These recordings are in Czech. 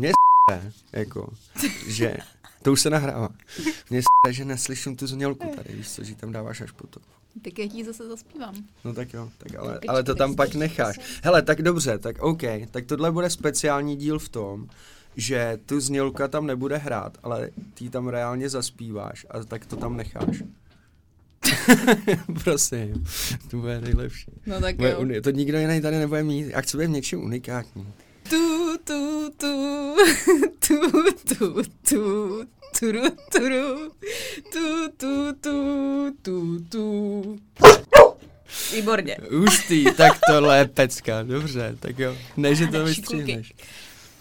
Mě s***e, jako, že to už se nahrává. Mě s***e, že neslyším tu znělku tady, víš co, že tam dáváš až potom. Tak já ti zase zaspívám. No tak jo, tak ale, ale to tam pak necháš. Hele, tak dobře, tak OK, tak tohle bude speciální díl v tom, že tu znělka tam nebude hrát, ale ty tam reálně zaspíváš a tak to tam necháš. Prosím, to bude nejlepší. No tak Bude jo. uni- to nikdo jiný tady nebude mít. Já chci být v něčem unikátní. Tu, tu, tu, tu, tu, tu, turu, turu, tu, tu, tu, tu, tu. Výborně. Hustý, tak tohle je pecka, dobře, tak jo. Ne, že to vystříhneš.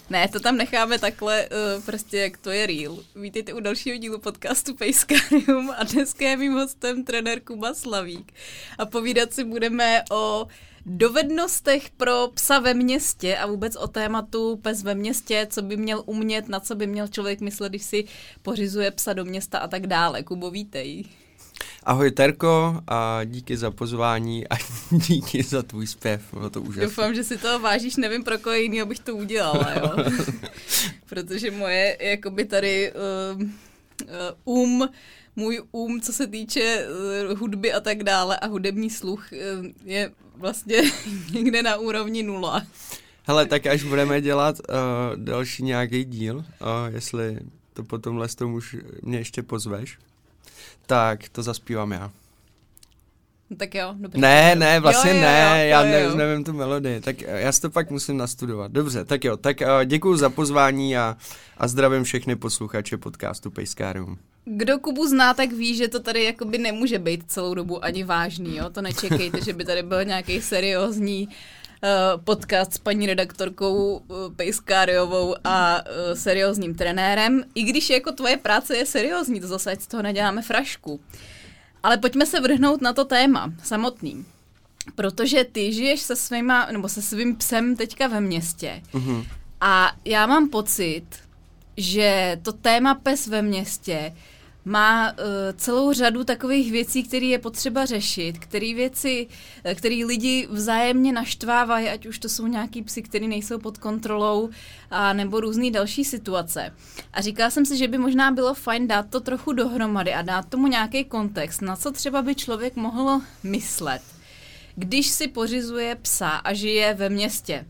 Ne, to tam necháme takhle, uh, prostě jak to je real. Vítejte u dalšího dílu podcastu Pejskarium a dneska je mým hostem trenér Kuba Slavík. A povídat si budeme o dovednostech pro psa ve městě a vůbec o tématu pes ve městě, co by měl umět, na co by měl člověk myslet, když si pořizuje psa do města a tak dále. Kubo, vítej. Ahoj Terko a díky za pozvání a díky za tvůj zpěv, bylo to úžasné. Doufám, že si toho vážíš, nevím pro koho jiného bych to udělala, jo. Protože moje, jakoby tady uh, uh, um, můj um, co se týče uh, hudby a tak dále a hudební sluch uh, je vlastně někde na úrovni nula. Hele, tak až budeme dělat uh, další nějaký díl, uh, jestli to po tomhle s tom už mě ještě pozveš, tak to zaspívám já. No tak jo, dobře. Ne, ne, vlastně Jo, jo, ne, jo, já jo, ne, jo. nevím tu melodii, tak eh, já si to pak musím nastudovat. Dobře, tak jo, tak uh, děkuji za pozvání a, a zdravím všechny posluchače podcastu Pejskárium. Kdo Kubu zná, tak ví, že to tady jakoby nemůže být celou dobu ani vážný, jo? To nečekejte, že by tady byl nějaký seriózní uh, podcast s paní redaktorkou uh, Pejskáriovou a uh, seriózním trenérem. I když jako tvoje práce je seriózní, to zase ať z toho neděláme frašku. Ale pojďme se vrhnout na to téma samotný. Protože ty žiješ se svýma, nebo se svým psem teďka ve městě. Mhm. A já mám pocit, že to téma pes ve městě má uh, celou řadu takových věcí, které je potřeba řešit, které věci, eh, které lidi vzájemně naštvávají, ať už to jsou nějaký psy, které nejsou pod kontrolou, a nebo různé další situace. A říkala jsem si, že by možná bylo fajn dát to trochu dohromady a dát tomu nějaký kontext, na co třeba by člověk mohl myslet, když si pořizuje psa a žije ve městě.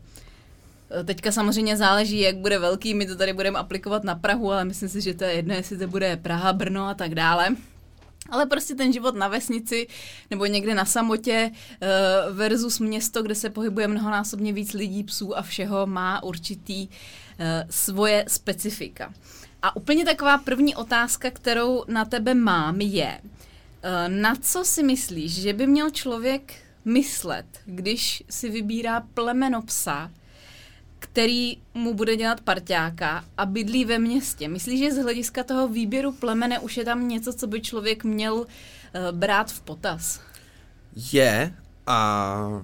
Eh, Teďka samozřejmě záleží, jak bude velký, my to tady budeme aplikovat na Prahu, ale myslím si, že to je jedno, jestli to bude Praha, Brno a tak dále. Ale prostě ten život na vesnici nebo někde na samotě eh, versus město, kde se pohybuje mnohonásobně víc lidí, psů a všeho, má určitý eh, svoje specifika. A úplně taková první otázka, kterou na tebe mám, je, na co si myslíš, že by měl člověk myslet, když si vybírá plemeno psa, který mu bude dělat parťáka a bydlí ve městě. Myslíš, že z hlediska toho výběru plemene už je tam něco, co by člověk měl uh, brát v potaz? Je a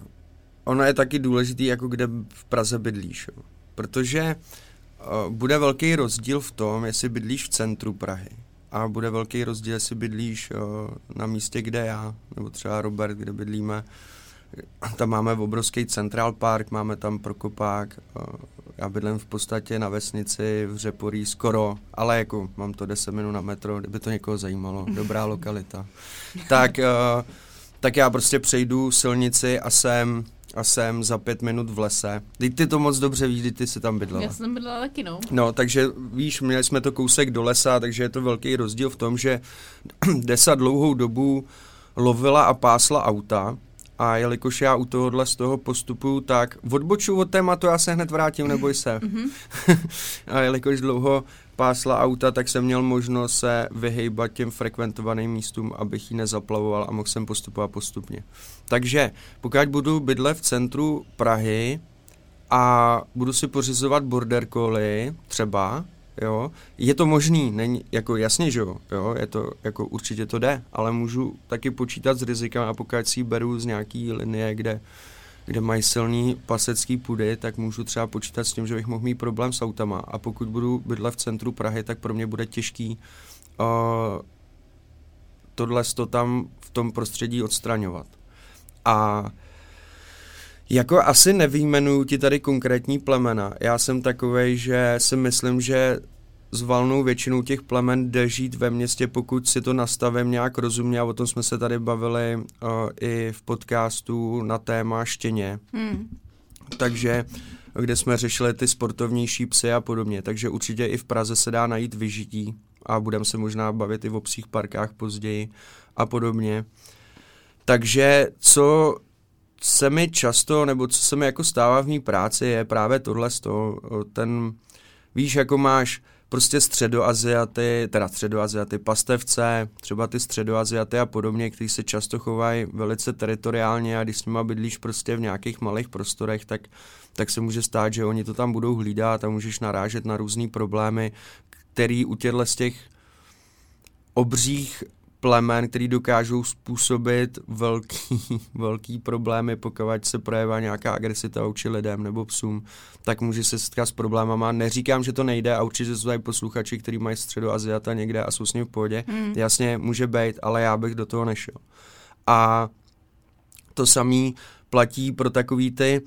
ono je taky důležitý, jako kde v Praze bydlíš. Jo. Protože uh, bude velký rozdíl v tom, jestli bydlíš v centru Prahy. A bude velký rozdíl, jestli bydlíš uh, na místě, kde já, nebo třeba Robert, kde bydlíme. Tam máme obrovský Central Park, máme tam Prokopák. Uh, já bydlím v podstatě na vesnici v Řeporí skoro, ale jako mám to 10 minut na metro, kdyby to někoho zajímalo. Dobrá lokalita. Tak uh, tak já prostě přejdu silnici a jsem, a jsem za pět minut v lese. Ty, ty to moc dobře víš, ty jsi tam bydlela. Já jsem bydlela taky, no. No, takže víš, měli jsme to kousek do lesa, takže je to velký rozdíl v tom, že Desa dlouhou dobu lovila a pásla auta a jelikož já u tohohle z toho postupu, tak odboču od tématu, já se hned vrátím, neboj se. a jelikož dlouho pásla auta, tak jsem měl možnost se vyhejbat těm frekventovaným místům, abych ji nezaplavoval a mohl jsem postupovat postupně. Takže pokud budu bydlet v centru Prahy a budu si pořizovat border collie třeba, jo, je to možný, není, jako jasně, že jo, jo, je to, jako určitě to jde, ale můžu taky počítat s rizikem a pokud si beru z nějaký linie, kde kde mají silný pasecký pudy, tak můžu třeba počítat s tím, že bych mohl mít problém s autama. A pokud budu bydlet v centru Prahy, tak pro mě bude těžký uh, tohle to tam v tom prostředí odstraňovat. A Jako asi nevýjmenuju ti tady konkrétní plemena. Já jsem takovej, že si myslím, že s valnou většinou těch plemen jde žít ve městě, pokud si to nastavím nějak rozumně a o tom jsme se tady bavili uh, i v podcastu na téma štěně. Hmm. Takže kde jsme řešili ty sportovnější psy a podobně. Takže určitě i v Praze se dá najít vyžití a budeme se možná bavit i v obcích parkách později a podobně. Takže co se mi často, nebo co se mi jako stává v mý práci, je právě tohle z toho, ten, víš, jako máš prostě středoaziaty, teda středoaziaty, pastevce, třeba ty středoaziaty a podobně, kteří se často chovají velice teritoriálně a když s nima bydlíš prostě v nějakých malých prostorech, tak, tak se může stát, že oni to tam budou hlídat a můžeš narážet na různé problémy, který u těchto z těch obřích plemen, který dokážou způsobit velký, velký problémy, pokud se projevá nějaká agresita vůči lidem nebo psům, tak může se setkat s problémama. Neříkám, že to nejde a určitě jsou tady posluchači, kteří mají středoaziata někde a jsou s ním v pohodě. Hmm. Jasně, může být, ale já bych do toho nešel. A to samý platí pro takový ty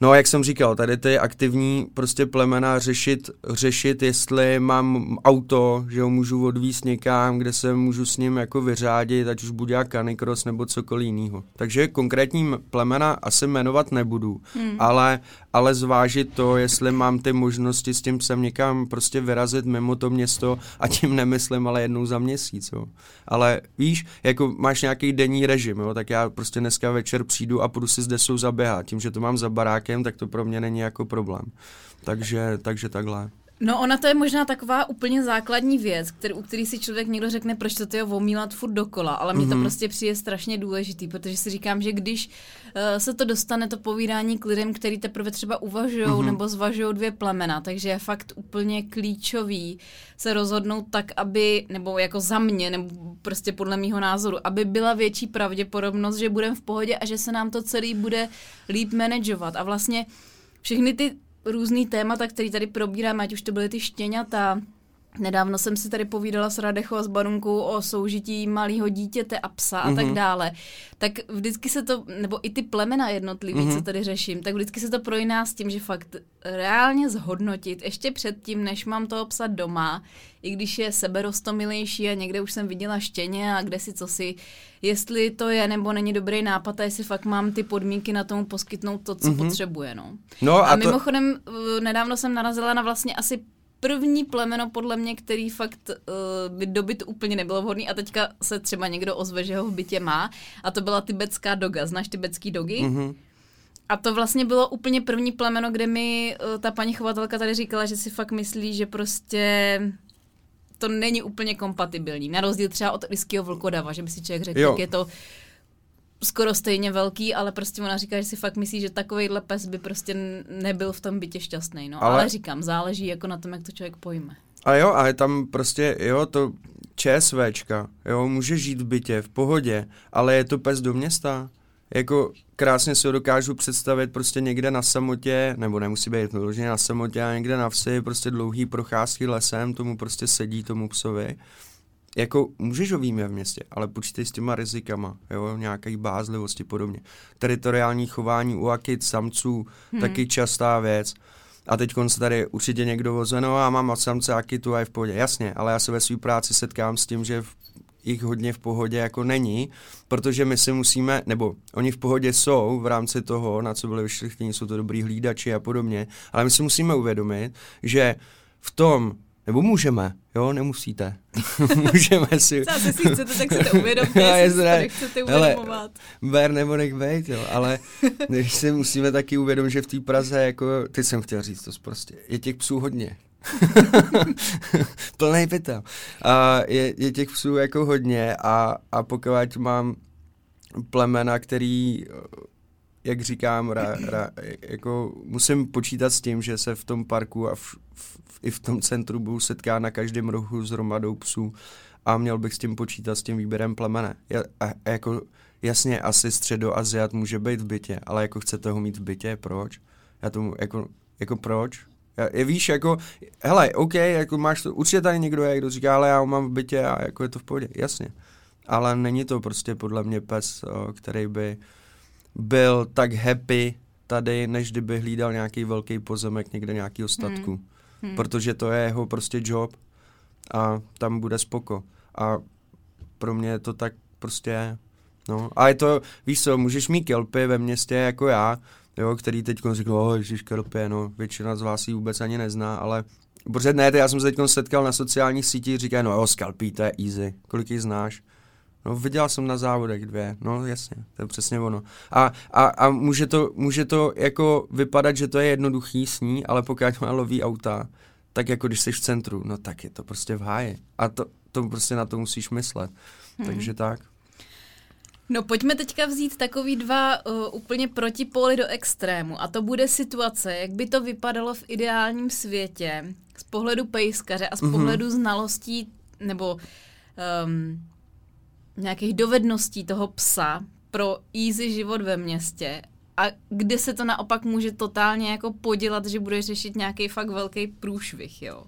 No, jak jsem říkal, tady ty aktivní prostě plemena řešit, řešit, jestli mám auto, že ho můžu odvíst někam, kde se můžu s ním jako vyřádit, ať už bude canicross nebo cokoliv jiného. Takže konkrétní plemena asi jmenovat nebudu, hmm. ale, ale zvážit to, jestli mám ty možnosti s tím psem někam prostě vyrazit mimo to město a tím nemyslím, ale jednou za měsíc. Jo. Ale víš, jako máš nějaký denní režim, jo, tak já prostě dneska večer přijdu a půjdu si zde jsou zaběhat. Tím, že to mám za barákem, tak to pro mě není jako problém. Takže, takže takhle. No ona to je možná taková úplně základní věc, který, u který si člověk někdo řekne, proč to ty omílat furt dokola, ale mně mm-hmm. to mhm. prostě přijde strašně důležitý, protože si říkám, že když uh, se to dostane to povídání k lidem, který teprve třeba uvažují mm-hmm. nebo zvažují dvě plemena, takže je fakt úplně klíčový se rozhodnout tak, aby, nebo jako za mě, nebo prostě podle mýho názoru, aby byla větší pravděpodobnost, že budeme v pohodě a že se nám to celý bude líp manažovat. A vlastně všechny ty různý témata, který tady probíráme, ať už to byly ty štěňata, Nedávno jsem si tady povídala s Radecho a s Barunkou o soužití malého dítěte a psa a mm-hmm. tak mhm. dále. Tak vždycky se to, nebo i ty plemena jednotlivý, mm-hmm. co tady řeším, tak vždycky se to projiná s tím, že fakt reálně zhodnotit ještě předtím, než mám toho psa doma, i když je seberostomilejší a někde už jsem viděla štěně a kde si co si, jestli to je nebo není dobrý nápad a jestli fakt mám ty podmínky na tomu poskytnout to, co mm-hmm. potřebuje. No. No a, a to... mimochodem, nedávno jsem narazila na vlastně asi první plemeno podle mě, který fakt uh, by dobyt úplně nebylo vhodný a teďka se třeba někdo ozve, že ho v bytě má a to byla tibetská doga. Znáš tibetský dogy? Mm-hmm. A to vlastně bylo úplně první plemeno, kde mi uh, ta paní chovatelka tady říkala, že si fakt myslí, že prostě to není úplně kompatibilní. Na rozdíl třeba od ryského vlkodava, že by si člověk řekl, jak je to skoro stejně velký, ale prostě ona říká, že si fakt myslí, že takovýhle pes by prostě nebyl v tom bytě šťastný. No. Ale... ale říkám, záleží jako na tom, jak to člověk pojme. A jo, ale tam prostě, jo, to ČSVčka, jo, může žít v bytě, v pohodě, ale je to pes do města. Jako krásně si ho dokážu představit prostě někde na samotě, nebo nemusí být vyloženě na samotě, ale někde na vsi, prostě dlouhý procházky lesem, tomu prostě sedí tomu psovi jako můžeš ho výjmě v městě, ale počítej s těma rizikama, jo, nějaké bázlivosti podobně. Teritoriální chování u akit, samců, hmm. taky častá věc. A teď se tady určitě někdo voze, no a mám samce akitu a je v pohodě. Jasně, ale já se ve své práci setkám s tím, že jich hodně v pohodě jako není, protože my si musíme, nebo oni v pohodě jsou v rámci toho, na co byli vyšlechtěni, jsou to dobrý hlídači a podobně, ale my si musíme uvědomit, že v tom nebo můžeme, jo, nemusíte. můžeme si... Co si chcete, tak si to uvědomte, jestli si to nechcete uvědomovat. ber nebo nech bejt, jo, ale když si musíme taky uvědomit, že v té Praze, jako, teď jsem chtěl říct to prostě, je těch psů hodně. Plný pytel. A je, je těch psů jako hodně a, a pokud mám plemena, který jak říkám, ra, ra, jako musím počítat s tím, že se v tom parku a v, v, i v tom centru budu setkat na každém rohu s hromadou psů a měl bych s tím počítat s tím výběrem plemene. Ja, a, a jako jasně, asi středoaziat může být v bytě, ale jako chcete ho mít v bytě, proč? Já tomu, jako, jako proč? Já, je, víš, jako, hele, OK, jako máš to, určitě tady někdo je, kdo říká, ale já ho mám v bytě a jako je to v pohodě, jasně. Ale není to prostě podle mě pes, který by byl tak happy tady, než kdyby hlídal nějaký velký pozemek někde nějakého statku. Hmm. Hmm. Protože to je jeho prostě job a tam bude spoko. A pro mě to tak prostě je. No, a je to, víš co, můžeš mít kelpy ve městě jako já, jo, který teď řekl, oh, ježiš, kelpy, no, většina z vás ji vůbec ani nezná, ale Protože ne, já jsem se teď setkal na sociálních sítích, říkají, no jo, skalpí, to je easy, kolik jich znáš? No viděl jsem na závodech dvě, no jasně, to je přesně ono. A, a, a může, to, může to jako vypadat, že to je jednoduchý sní, ale pokud má loví auta, tak jako když jsi v centru, no tak je to prostě v háji. A to, to prostě na to musíš myslet. Hmm. Takže tak. No pojďme teďka vzít takový dva uh, úplně protipóly do extrému a to bude situace, jak by to vypadalo v ideálním světě z pohledu pejskaře a z mm-hmm. pohledu znalostí nebo um, nějakých dovedností toho psa pro easy život ve městě a kde se to naopak může totálně jako podělat, že budeš řešit nějaký fakt velký průšvih, jo.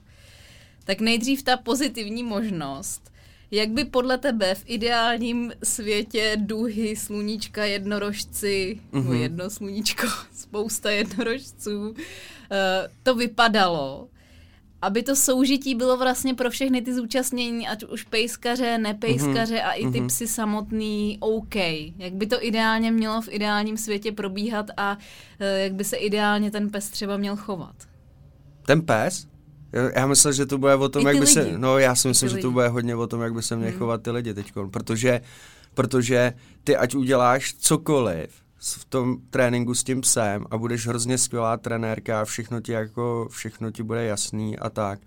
Tak nejdřív ta pozitivní možnost, jak by podle tebe v ideálním světě duhy, sluníčka, jednorožci, mm-hmm. jedno sluníčko, spousta jednorožců, uh, to vypadalo, aby to soužití bylo vlastně pro všechny ty zúčastnění, ať už pejskaře, nepejskaře mm-hmm. a i ty mm-hmm. psy samotný OK. Jak by to ideálně mělo v ideálním světě probíhat a uh, jak by se ideálně ten pes třeba měl chovat? Ten pes? Já myslím, že to bude o tom, jak by lidi. se... No já si myslím, že to bude hodně o tom, jak by se měli hmm. chovat ty lidi teď, protože, protože ty ať uděláš cokoliv v tom tréninku s tím psem a budeš hrozně skvělá trenérka a všechno ti jako, všechno ti bude jasný a tak.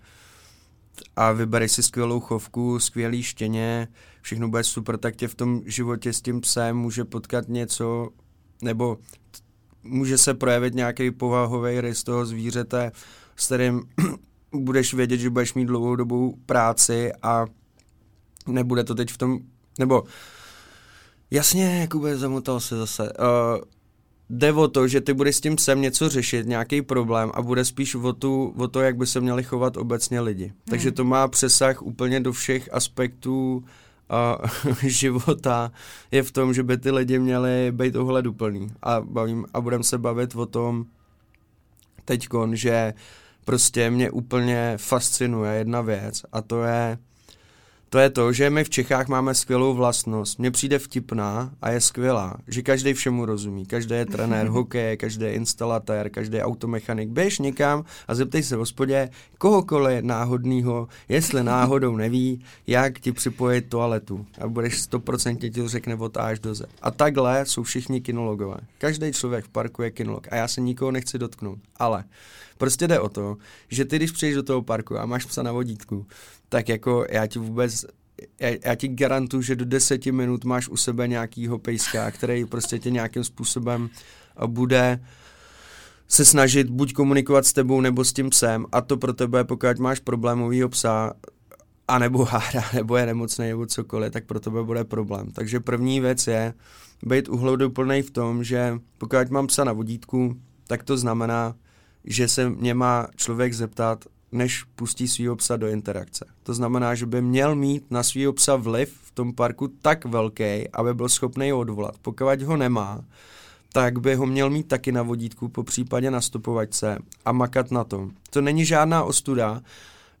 A vybereš si skvělou chovku, skvělý štěně, všechno bude super, tak tě v tom životě s tím psem může potkat něco, nebo může se projevit nějaký povahový rys toho zvířete, s kterým budeš vědět, že budeš mít dlouhou dobu práci a nebude to teď v tom, nebo jasně, Jakube, zamotal se zase. Uh, jde o to, že ty budeš s tím psem něco řešit, nějaký problém a bude spíš o, tu, o to, jak by se měli chovat obecně lidi. Hmm. Takže to má přesah úplně do všech aspektů uh, života. Je v tom, že by ty lidi měli být ohleduplný. A, bavím, a budeme se bavit o tom teďkon, že prostě mě úplně fascinuje jedna věc a to je, to je to, že my v Čechách máme skvělou vlastnost. Mně přijde vtipná a je skvělá, že každý všemu rozumí. Každý je trenér hokeje, každý je instalatér, každý je automechanik. Běž někam a zeptej se v hospodě kohokoliv náhodného, jestli náhodou neví, jak ti připojit toaletu. A budeš 100% ti to řekne od až do Z. A takhle jsou všichni kinologové. Každý člověk v parku je kinolog a já se nikoho nechci dotknout. Ale Prostě jde o to, že ty, když přijdeš do toho parku a máš psa na vodítku, tak jako já ti vůbec já, já ti garantuju, že do deseti minut máš u sebe nějakýho pejska, který prostě tě nějakým způsobem bude se snažit buď komunikovat s tebou nebo s tím psem a to pro tebe, pokud máš problémovýho psa, a nebo hára, nebo je nemocný, nebo cokoliv, tak pro tebe bude problém. Takže první věc je být uhleduplný v tom, že pokud mám psa na vodítku, tak to znamená, že se mě má člověk zeptat, než pustí svého psa do interakce. To znamená, že by měl mít na svého psa vliv v tom parku tak velký, aby byl schopný ho odvolat. Pokud ho nemá, tak by ho měl mít taky na vodítku, po případě na stopovačce a makat na tom. To není žádná ostuda,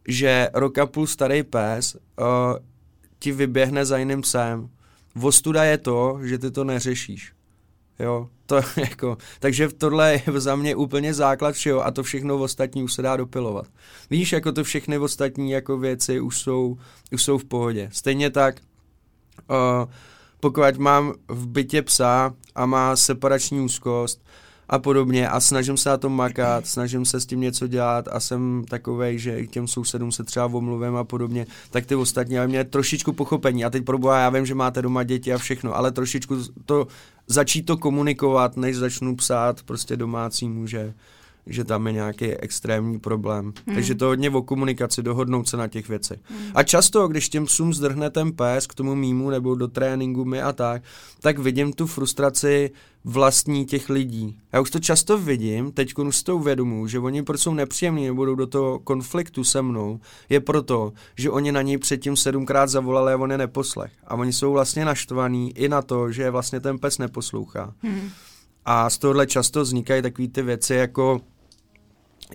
že roka půl starý pes uh, ti vyběhne za jiným psem. Vostuda je to, že ty to neřešíš. Jo, to jako, takže tohle je za mě úplně základ všeho a to všechno ostatní už se dá dopilovat. Víš, jako to všechny ostatní jako věci už jsou, už jsou v pohodě. Stejně tak, uh, pokud mám v bytě psa a má separační úzkost, a podobně a snažím se na tom makat, snažím se s tím něco dělat a jsem takovej, že i těm sousedům se třeba omluvím a podobně, tak ty ostatní, ale mě trošičku pochopení a teď proboha, já vím, že máte doma děti a všechno, ale trošičku to začít to komunikovat, než začnu psát prostě domácímu, že že tam je nějaký extrémní problém. Hmm. Takže to hodně o komunikaci, dohodnout se na těch věcech. Hmm. A často, když těm psům zdrhne ten pes k tomu mýmu nebo do tréninku my a tak, tak vidím tu frustraci vlastní těch lidí. Já už to často vidím, teď už to uvědomuji, že oni proč jsou nepříjemní nebo budou do toho konfliktu se mnou, je proto, že oni na něj předtím sedmkrát zavolali a on je neposlech. A oni jsou vlastně naštvaní i na to, že vlastně ten pes neposlouchá. Hmm. A z tohohle často vznikají takové ty věci jako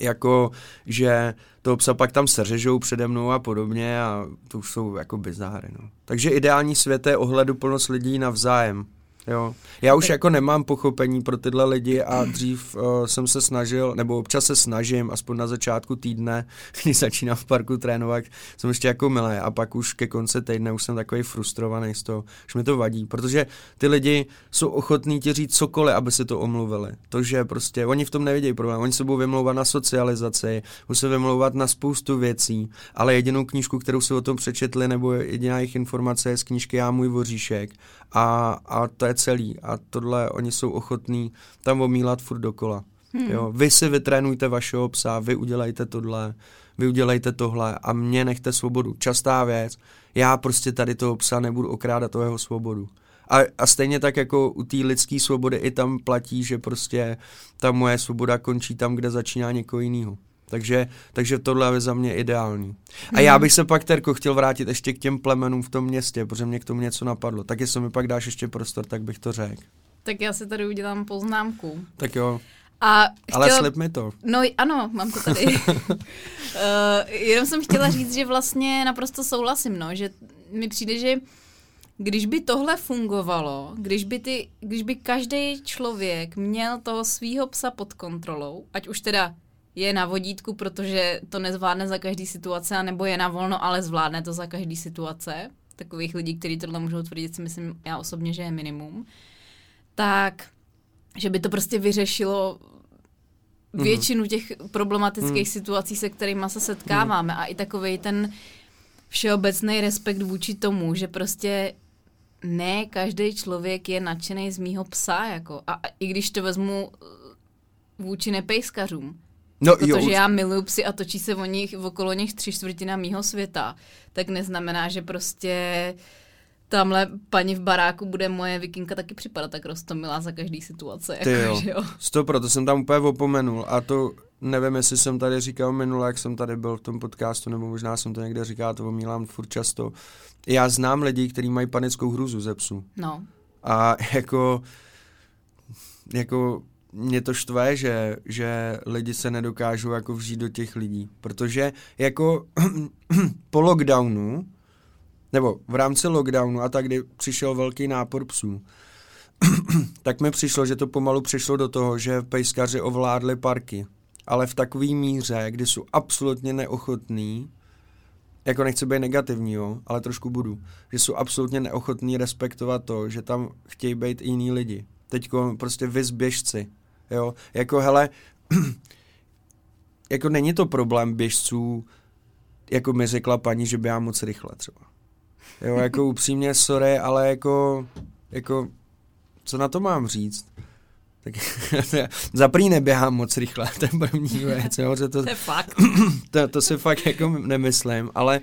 jako, že toho psa pak tam seřežou přede mnou a podobně a to už jsou jako bizáry, no. Takže ideální svět je ohleduplnost lidí navzájem. Jo. Já už jako nemám pochopení pro tyhle lidi a dřív uh, jsem se snažil, nebo občas se snažím, aspoň na začátku týdne, když začínám v parku trénovat, jsem ještě jako milé a pak už ke konci týdne už jsem takový frustrovaný z toho, že mi to vadí, protože ty lidi jsou ochotní ti říct cokoliv, aby si to omluvili. To, že prostě oni v tom nevidějí problém, oni se budou vymlouvat na socializaci, budou se vymlouvat na spoustu věcí, ale jedinou knížku, kterou si o tom přečetli, nebo jediná jejich informace je z knížky Já můj voříšek a, a to je celý a tohle oni jsou ochotní tam omílat furt dokola. Hmm. Jo, vy si vytrénujte vašeho psa, vy udělejte tohle, vy udělejte tohle a mě nechte svobodu. Častá věc, já prostě tady toho psa nebudu okrádat o jeho svobodu. A, a stejně tak jako u té lidské svobody i tam platí, že prostě ta moje svoboda končí tam, kde začíná někoho jiného. Takže, takže tohle je za mě ideální. A já hmm. bych se pak, Terko, chtěl vrátit ještě k těm plemenům v tom městě, protože mě k tomu něco napadlo. Tak jestli mi pak dáš ještě prostor, tak bych to řekl. Tak já si tady udělám poznámku. Tak jo. A chtěla... Ale slib mi to. No ano, mám to tady. uh, jenom jsem chtěla říct, že vlastně naprosto souhlasím, no, že mi přijde, že když by tohle fungovalo, když by, ty, když by každý člověk měl toho svého psa pod kontrolou, ať už teda je na vodítku, protože to nezvládne za každý situace, nebo je na volno, ale zvládne to za každý situace. Takových lidí, kteří tohle můžou tvrdit, si myslím já osobně, že je minimum. Tak, že by to prostě vyřešilo mm-hmm. většinu těch problematických mm. situací, se kterými se setkáváme. Mm. A i takový ten všeobecný respekt vůči tomu, že prostě ne každý člověk je nadšený z mýho psa, jako. A, a i když to vezmu vůči nepejskařům, No, Protože jo. já miluju psy a točí se o nich, okolo nich tři čtvrtina mýho světa, tak neznamená, že prostě tamhle paní v baráku bude moje vikinka taky připadat tak rostomilá za každý situace. Ty jako, jo. Že jo. Sto, proto jsem tam úplně opomenul a to nevím, jestli jsem tady říkal minule, jak jsem tady byl v tom podcastu, nebo možná jsem to někde říkal, to omílám furt často. Já znám lidi, kteří mají panickou hruzu ze psu. No. A jako, jako mě to štve, že, že lidi se nedokážou jako vžít do těch lidí, protože jako po lockdownu, nebo v rámci lockdownu a tak, kdy přišel velký nápor psů, tak mi přišlo, že to pomalu přišlo do toho, že pejskaři ovládli parky, ale v takové míře, kdy jsou absolutně neochotní, jako nechci být negativní, jo, ale trošku budu, že jsou absolutně neochotní respektovat to, že tam chtějí být jiní lidi. Teďko prostě vy běžci, jo, jako hele, jako není to problém běžců, jako mi řekla paní, že běhá moc rychle třeba. Jo, jako upřímně, sorry, ale jako, jako, co na to mám říct? Tak za prý neběhám moc rychle, to je první věc. Jo, že to, to je fakt. To, to si fakt jako nemyslím, ale,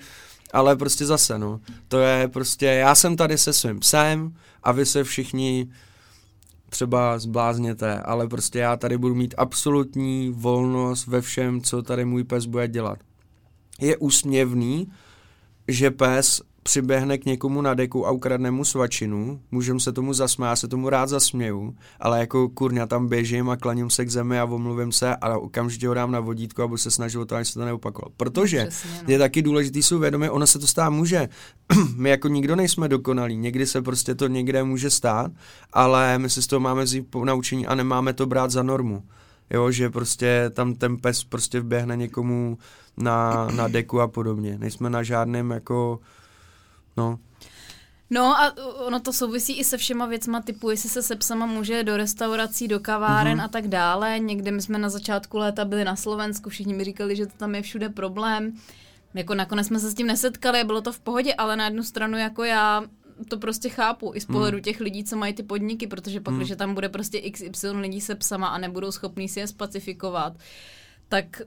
ale prostě zase, no. To je prostě, já jsem tady se svým psem a vy se všichni třeba zblázněte, ale prostě já tady budu mít absolutní volnost ve všem, co tady můj pes bude dělat. Je úsměvný, že pes přiběhne k někomu na deku a ukradne mu svačinu, můžeme se tomu zasmát, já se tomu rád zasměju, ale jako kurňa tam běžím a klaním se k zemi a omluvím se a okamžitě ho dám na vodítko a budu se snažit o to, aby se to neopakovalo. Protože přesně, no. je taky důležitý jsou vědomí, ono se to stát může. my jako nikdo nejsme dokonalí, někdy se prostě to někde může stát, ale my si z toho máme vzít naučení a nemáme to brát za normu. Jo, že prostě tam ten pes prostě vběhne někomu na, na deku a podobně. Nejsme na žádném jako No. No a ono to souvisí i se všema věcma typu, jestli se se psama může do restaurací, do kaváren mm-hmm. a tak dále. Někde my jsme na začátku léta byli na Slovensku, všichni mi říkali, že to tam je všude problém. Jako nakonec jsme se s tím nesetkali, bylo to v pohodě, ale na jednu stranu jako já to prostě chápu i z pohledu mm. těch lidí, co mají ty podniky, protože pak, mm. když tam bude prostě XY lidí se psama a nebudou schopní si je spacifikovat, tak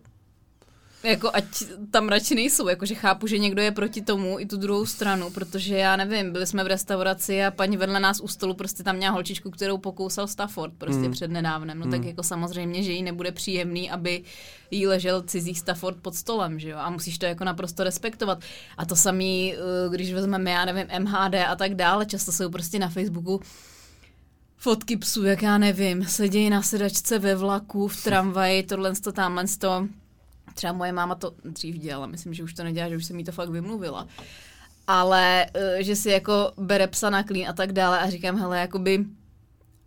jako ať tam radši nejsou, jakože chápu, že někdo je proti tomu i tu druhou stranu, protože já nevím, byli jsme v restauraci a paní vedle nás u stolu prostě tam měla holčičku, kterou pokousal Stafford prostě mm. před nedávnem, no mm. tak jako samozřejmě, že jí nebude příjemný, aby jí ležel cizí Stafford pod stolem, že jo, a musíš to jako naprosto respektovat. A to samý, eh, když vezmeme, já nevím, MHD a tak dále, často jsou prostě na Facebooku fotky psů, jak já nevím, sedějí na sedačce ve vlaku, v tramvaji, tohle to tamhle to. Třeba moje máma to dřív dělala, myslím, že už to nedělá, že už jsem jí to fakt vymluvila. Ale eh, že si jako bere psa na klín a tak dále a říkám, hele, jakoby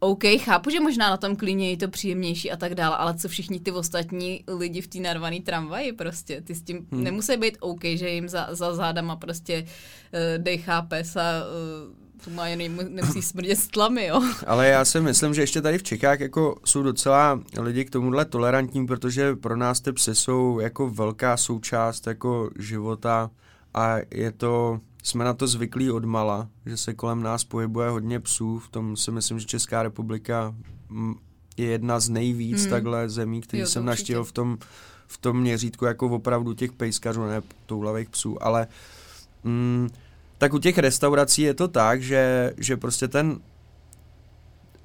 OK, chápu, že možná na tom klíně je to příjemnější a tak dále, ale co všichni ty ostatní lidi v té narvané tramvaji prostě, ty s tím hmm. nemusí být OK, že jim za, za zádama prostě uh, dejchá pes a uh, to má jen nemusí smrdět s tlamy, jo. Ale já si myslím, že ještě tady v Čechách jako jsou docela lidi k tomuhle tolerantní, protože pro nás ty psy jsou jako velká součást jako života a je to jsme na to zvyklí od mala, že se kolem nás pohybuje hodně psů, v tom si myslím, že Česká republika mm, je jedna z nejvíc hmm. takhle zemí, který jsem naštěl v tom, v tom měřítku jako opravdu těch pejskařů, ne toulavých psů, ale mm, tak u těch restaurací je to tak, že, že prostě ten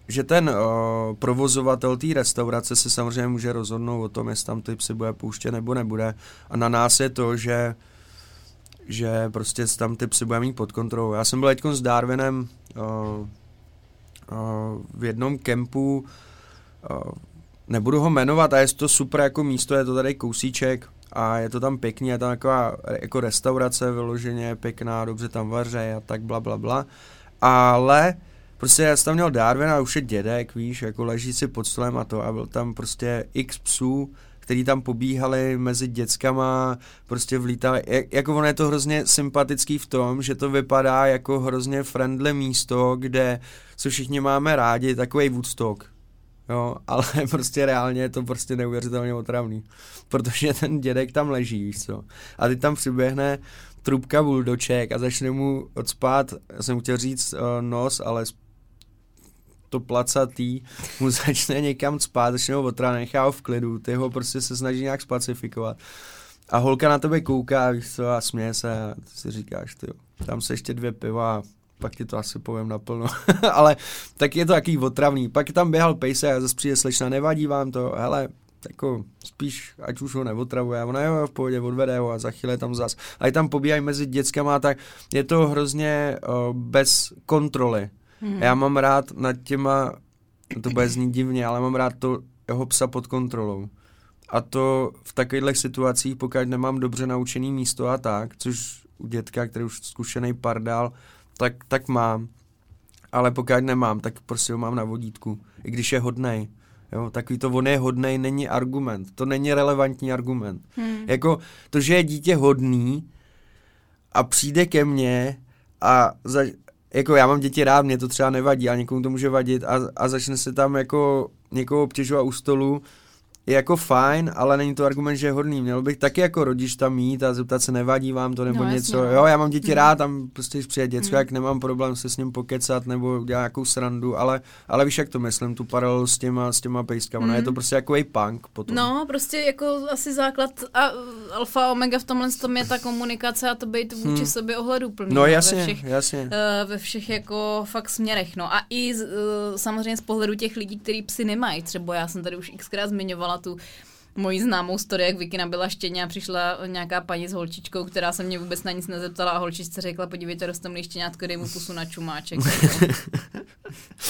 že ten uh, provozovatel té restaurace se samozřejmě může rozhodnout o tom, jestli tam ty psy bude pouštět nebo nebude. A na nás je to, že že prostě tam ty psy bude mít pod kontrolou. Já jsem byl teď s Darwinem uh, uh, v jednom kempu, uh, nebudu ho jmenovat, a je to super jako místo, je to tady kousíček a je to tam pěkně, je tam taková jako restaurace vyloženě pěkná, dobře tam vaře a tak bla bla bla. Ale prostě já jsem tam měl Darwina, už je dědek, víš, jako leží si pod stolem a to. A byl tam prostě x psů, který tam pobíhali mezi dětskama, prostě vlítali, jak, jako ono je to hrozně sympatický v tom, že to vypadá jako hrozně friendly místo, kde se všichni máme rádi, takový Woodstock, jo, ale prostě reálně je to prostě neuvěřitelně otravný, protože ten dědek tam leží, víš co, a teď tam přiběhne trubka buldoček a začne mu odspát, já jsem chtěl říct uh, nos, ale to placatý mu začne někam spát, začne ho otra, nechá ho v klidu, ty ho prostě se snaží nějak spacifikovat. A holka na tebe kouká, víš co, a směje se a ty si říkáš, ty tam se ještě dvě piva pak ti to asi povím naplno. Ale tak je to taký otravný. Pak tam běhal pejse a zase přijde slečna, nevadí vám to, hele, jako spíš, ať už ho neotravuje, ona je v pohodě, odvede ho a za chvíli tam zas. A tam pobíhají mezi dětskama, tak je to hrozně uh, bez kontroly. Hmm. Já mám rád nad těma, to bude znít divně, ale mám rád to jeho psa pod kontrolou. A to v takových situacích, pokud nemám dobře naučený místo a tak, což u dětka, který už zkušený pardál, tak, tak mám. Ale pokud nemám, tak prostě ho mám na vodítku. I když je hodnej. Jo, takový to on je hodnej není argument. To není relevantní argument. Hmm. Jako to, že je dítě hodný a přijde ke mně a za, jako já mám děti rád, mě to třeba nevadí, a někomu to může vadit a, a začne se tam jako někoho obtěžovat u stolu, je jako fajn, ale není to argument, že je hodný. Měl bych taky jako rodič tam mít a zeptat se, nevadí vám to nebo no, něco. Jasně, no. jo, já mám děti hmm. rád, tam prostě když přijde děcko, hmm. jak nemám problém se s ním pokecat nebo dělat nějakou srandu, ale, ale víš, jak to myslím, tu paralelu s těma, s těma pejskama. Hmm. No, je to hmm. prostě jako punk potom. No, prostě jako asi základ a alfa omega v tomhle tom je ta komunikace a to být vůči hmm. sobě ohleduplný. No jasně, ve všech, jasně. Uh, ve všech jako fakt směrech. No a i z, uh, samozřejmě z pohledu těch lidí, kteří psy nemají. Třeba já jsem tady už xkrát zmiňovala tu moji známou story, jak Vikina byla štěně a přišla nějaká paní s holčičkou, která se mě vůbec na nic nezeptala a holčičce řekla, podívejte, rostomlý štěňátko, dej mu pusu na čumáček.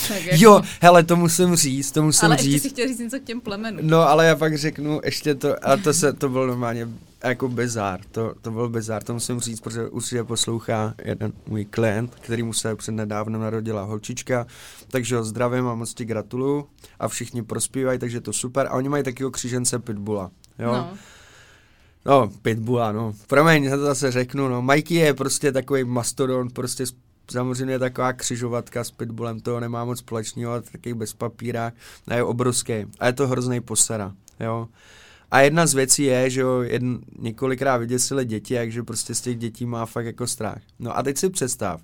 tak. Jo, hele, to musím říct, to musím ale říct. Ale ještě si chtěl říct něco k těm plemenům. No, ale já pak řeknu ještě to, a to se, to bylo normálně jako bizár, to, to byl bizár, to musím říct, protože určitě poslouchá jeden můj klient, který mu se před nedávnem narodila holčička, takže ho zdravím a moc ti gratuluju a všichni prospívají, takže to super a oni mají takového křížence Pitbulla, jo. No. No, Pitbulla, no. Promiň, já to zase řeknu, no. Mikey je prostě takový mastodon, prostě samozřejmě taková křižovatka s Pitbullem, to nemá moc společného, taky bez papíra, a je obrovský. A je to hrozný posera, jo. A jedna z věcí je, že jo, jedn, několikrát vyděsili děti, takže prostě z těch dětí má fakt jako strach. No a teď si představ,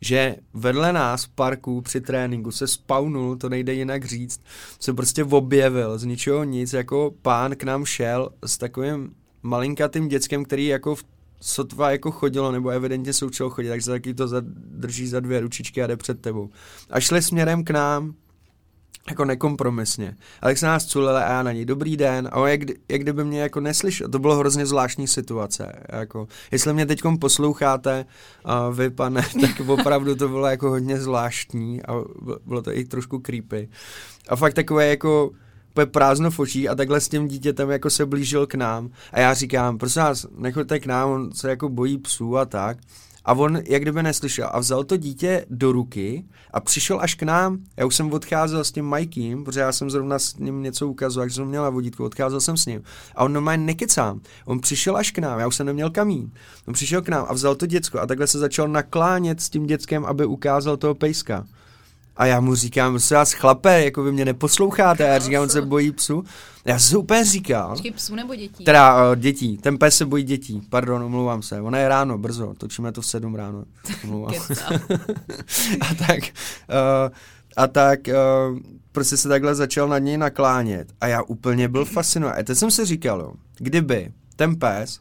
že vedle nás v parku při tréninku se spawnul, to nejde jinak říct, se prostě objevil z ničeho nic, jako pán k nám šel s takovým malinkatým dětskem, který jako v sotva jako chodilo, nebo evidentně se učilo chodit, takže taky to drží za dvě ručičky a jde před tebou. A šli směrem k nám jako nekompromisně. A tak se nás culili a já na něj dobrý den a on jak, jak kdyby mě jako neslyšel. To bylo hrozně zvláštní situace. Jako, jestli mě teď posloucháte a vy, pane, tak opravdu to bylo jako hodně zvláštní a bylo to i trošku creepy. A fakt takové jako prázdno v očích a takhle s tím dítětem jako se blížil k nám a já říkám, prosím vás, nechoďte k nám, on se jako bojí psů a tak. A on jak kdyby neslyšel a vzal to dítě do ruky a přišel až k nám. Já už jsem odcházel s tím Mikey, protože já jsem zrovna s ním něco ukazoval, jak jsem měl na vodítku, odcházel jsem s ním. A on normálně nekecám. On přišel až k nám, já už jsem neměl kamín. On přišel k nám a vzal to děcko a takhle se začal naklánět s tím dětskem, aby ukázal toho pejska. A já mu říkám, se vás chlape, jako vy mě neposloucháte. A já říkám, on se bojí psu. Já jsem úplně říkal. Počkej, psu nebo dětí? Teda uh, dětí. Ten pes se bojí dětí. Pardon, omlouvám se. Ona je ráno, brzo. Točíme to v sedm ráno. Omlouvám. a tak, uh, a tak uh, prostě se takhle začal na něj naklánět. A já úplně byl fascinovaný. A teď jsem si říkal, jo, kdyby ten pes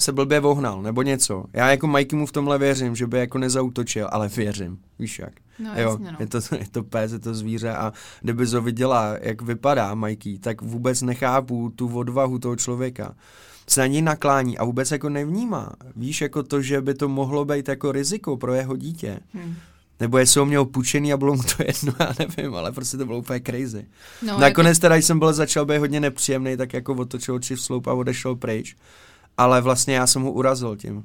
se blbě vohnal, nebo něco. Já jako Mikey mu v tomhle věřím, že by jako nezautočil, ale věřím, víš jak. No, jo, jasně, no. je, to, je to pes, je to zvíře a kdyby to viděla, jak vypadá Mikey, tak vůbec nechápu tu odvahu toho člověka. Se na něj naklání a vůbec jako nevnímá. Víš, jako to, že by to mohlo být jako riziko pro jeho dítě. Hmm. Nebo jestli ho měl půjčený a bylo mu to jedno, já nevím, ale prostě to bylo úplně crazy. No, Nakonec jako... teda, když jsem byl začal být hodně nepříjemný, tak jako otočil oči v sloup a odešel pryč ale vlastně já jsem ho urazil tím.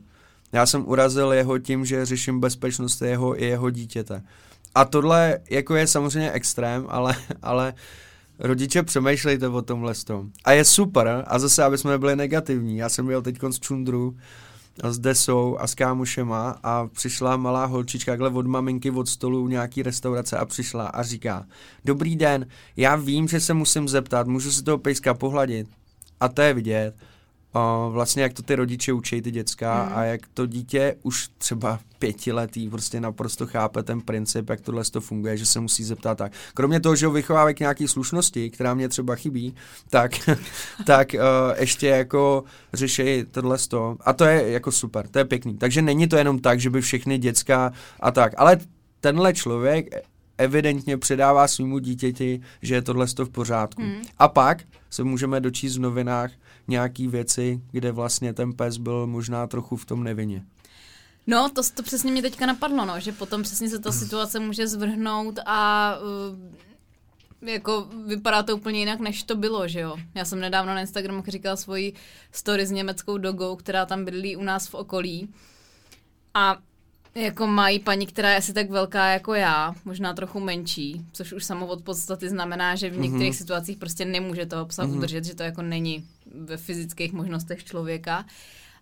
Já jsem urazil jeho tím, že řeším bezpečnost jeho i jeho dítěte. A tohle jako je samozřejmě extrém, ale, ale rodiče přemýšlejte o tomhle tom. A je super, a zase, aby jsme nebyli negativní, já jsem byl teď z Čundru, s Desou a s kámošema a přišla malá holčička takhle od maminky od stolu nějaký restaurace a přišla a říká, dobrý den, já vím, že se musím zeptat, můžu si toho pejska pohladit? A to je vidět, o, vlastně jak to ty rodiče učí ty děcka mm. a jak to dítě už třeba pětiletý prostě naprosto chápe ten princip, jak tohle to funguje, že se musí zeptat tak. Kromě toho, že ho vychovávají k nějaký slušnosti, která mě třeba chybí, tak, tak uh, ještě jako řeší tohle to. A to je jako super, to je pěkný. Takže není to jenom tak, že by všechny děcka a tak, ale tenhle člověk evidentně předává svýmu dítěti, že je tohle v pořádku. Mm. A pak se můžeme dočíst v novinách, nějaký věci, kde vlastně ten pes byl možná trochu v tom nevině. No, to, to přesně mě teďka napadlo, no, že potom přesně se ta situace může zvrhnout a uh, jako vypadá to úplně jinak, než to bylo, že jo. Já jsem nedávno na Instagramu říkala svoji story s německou dogou, která tam bydlí u nás v okolí. A jako mají paní, která je asi tak velká jako já, možná trochu menší, což už samo od podstaty znamená, že v některých mm-hmm. situacích prostě nemůže toho psa mm-hmm. udržet, že to jako není ve fyzických možnostech člověka.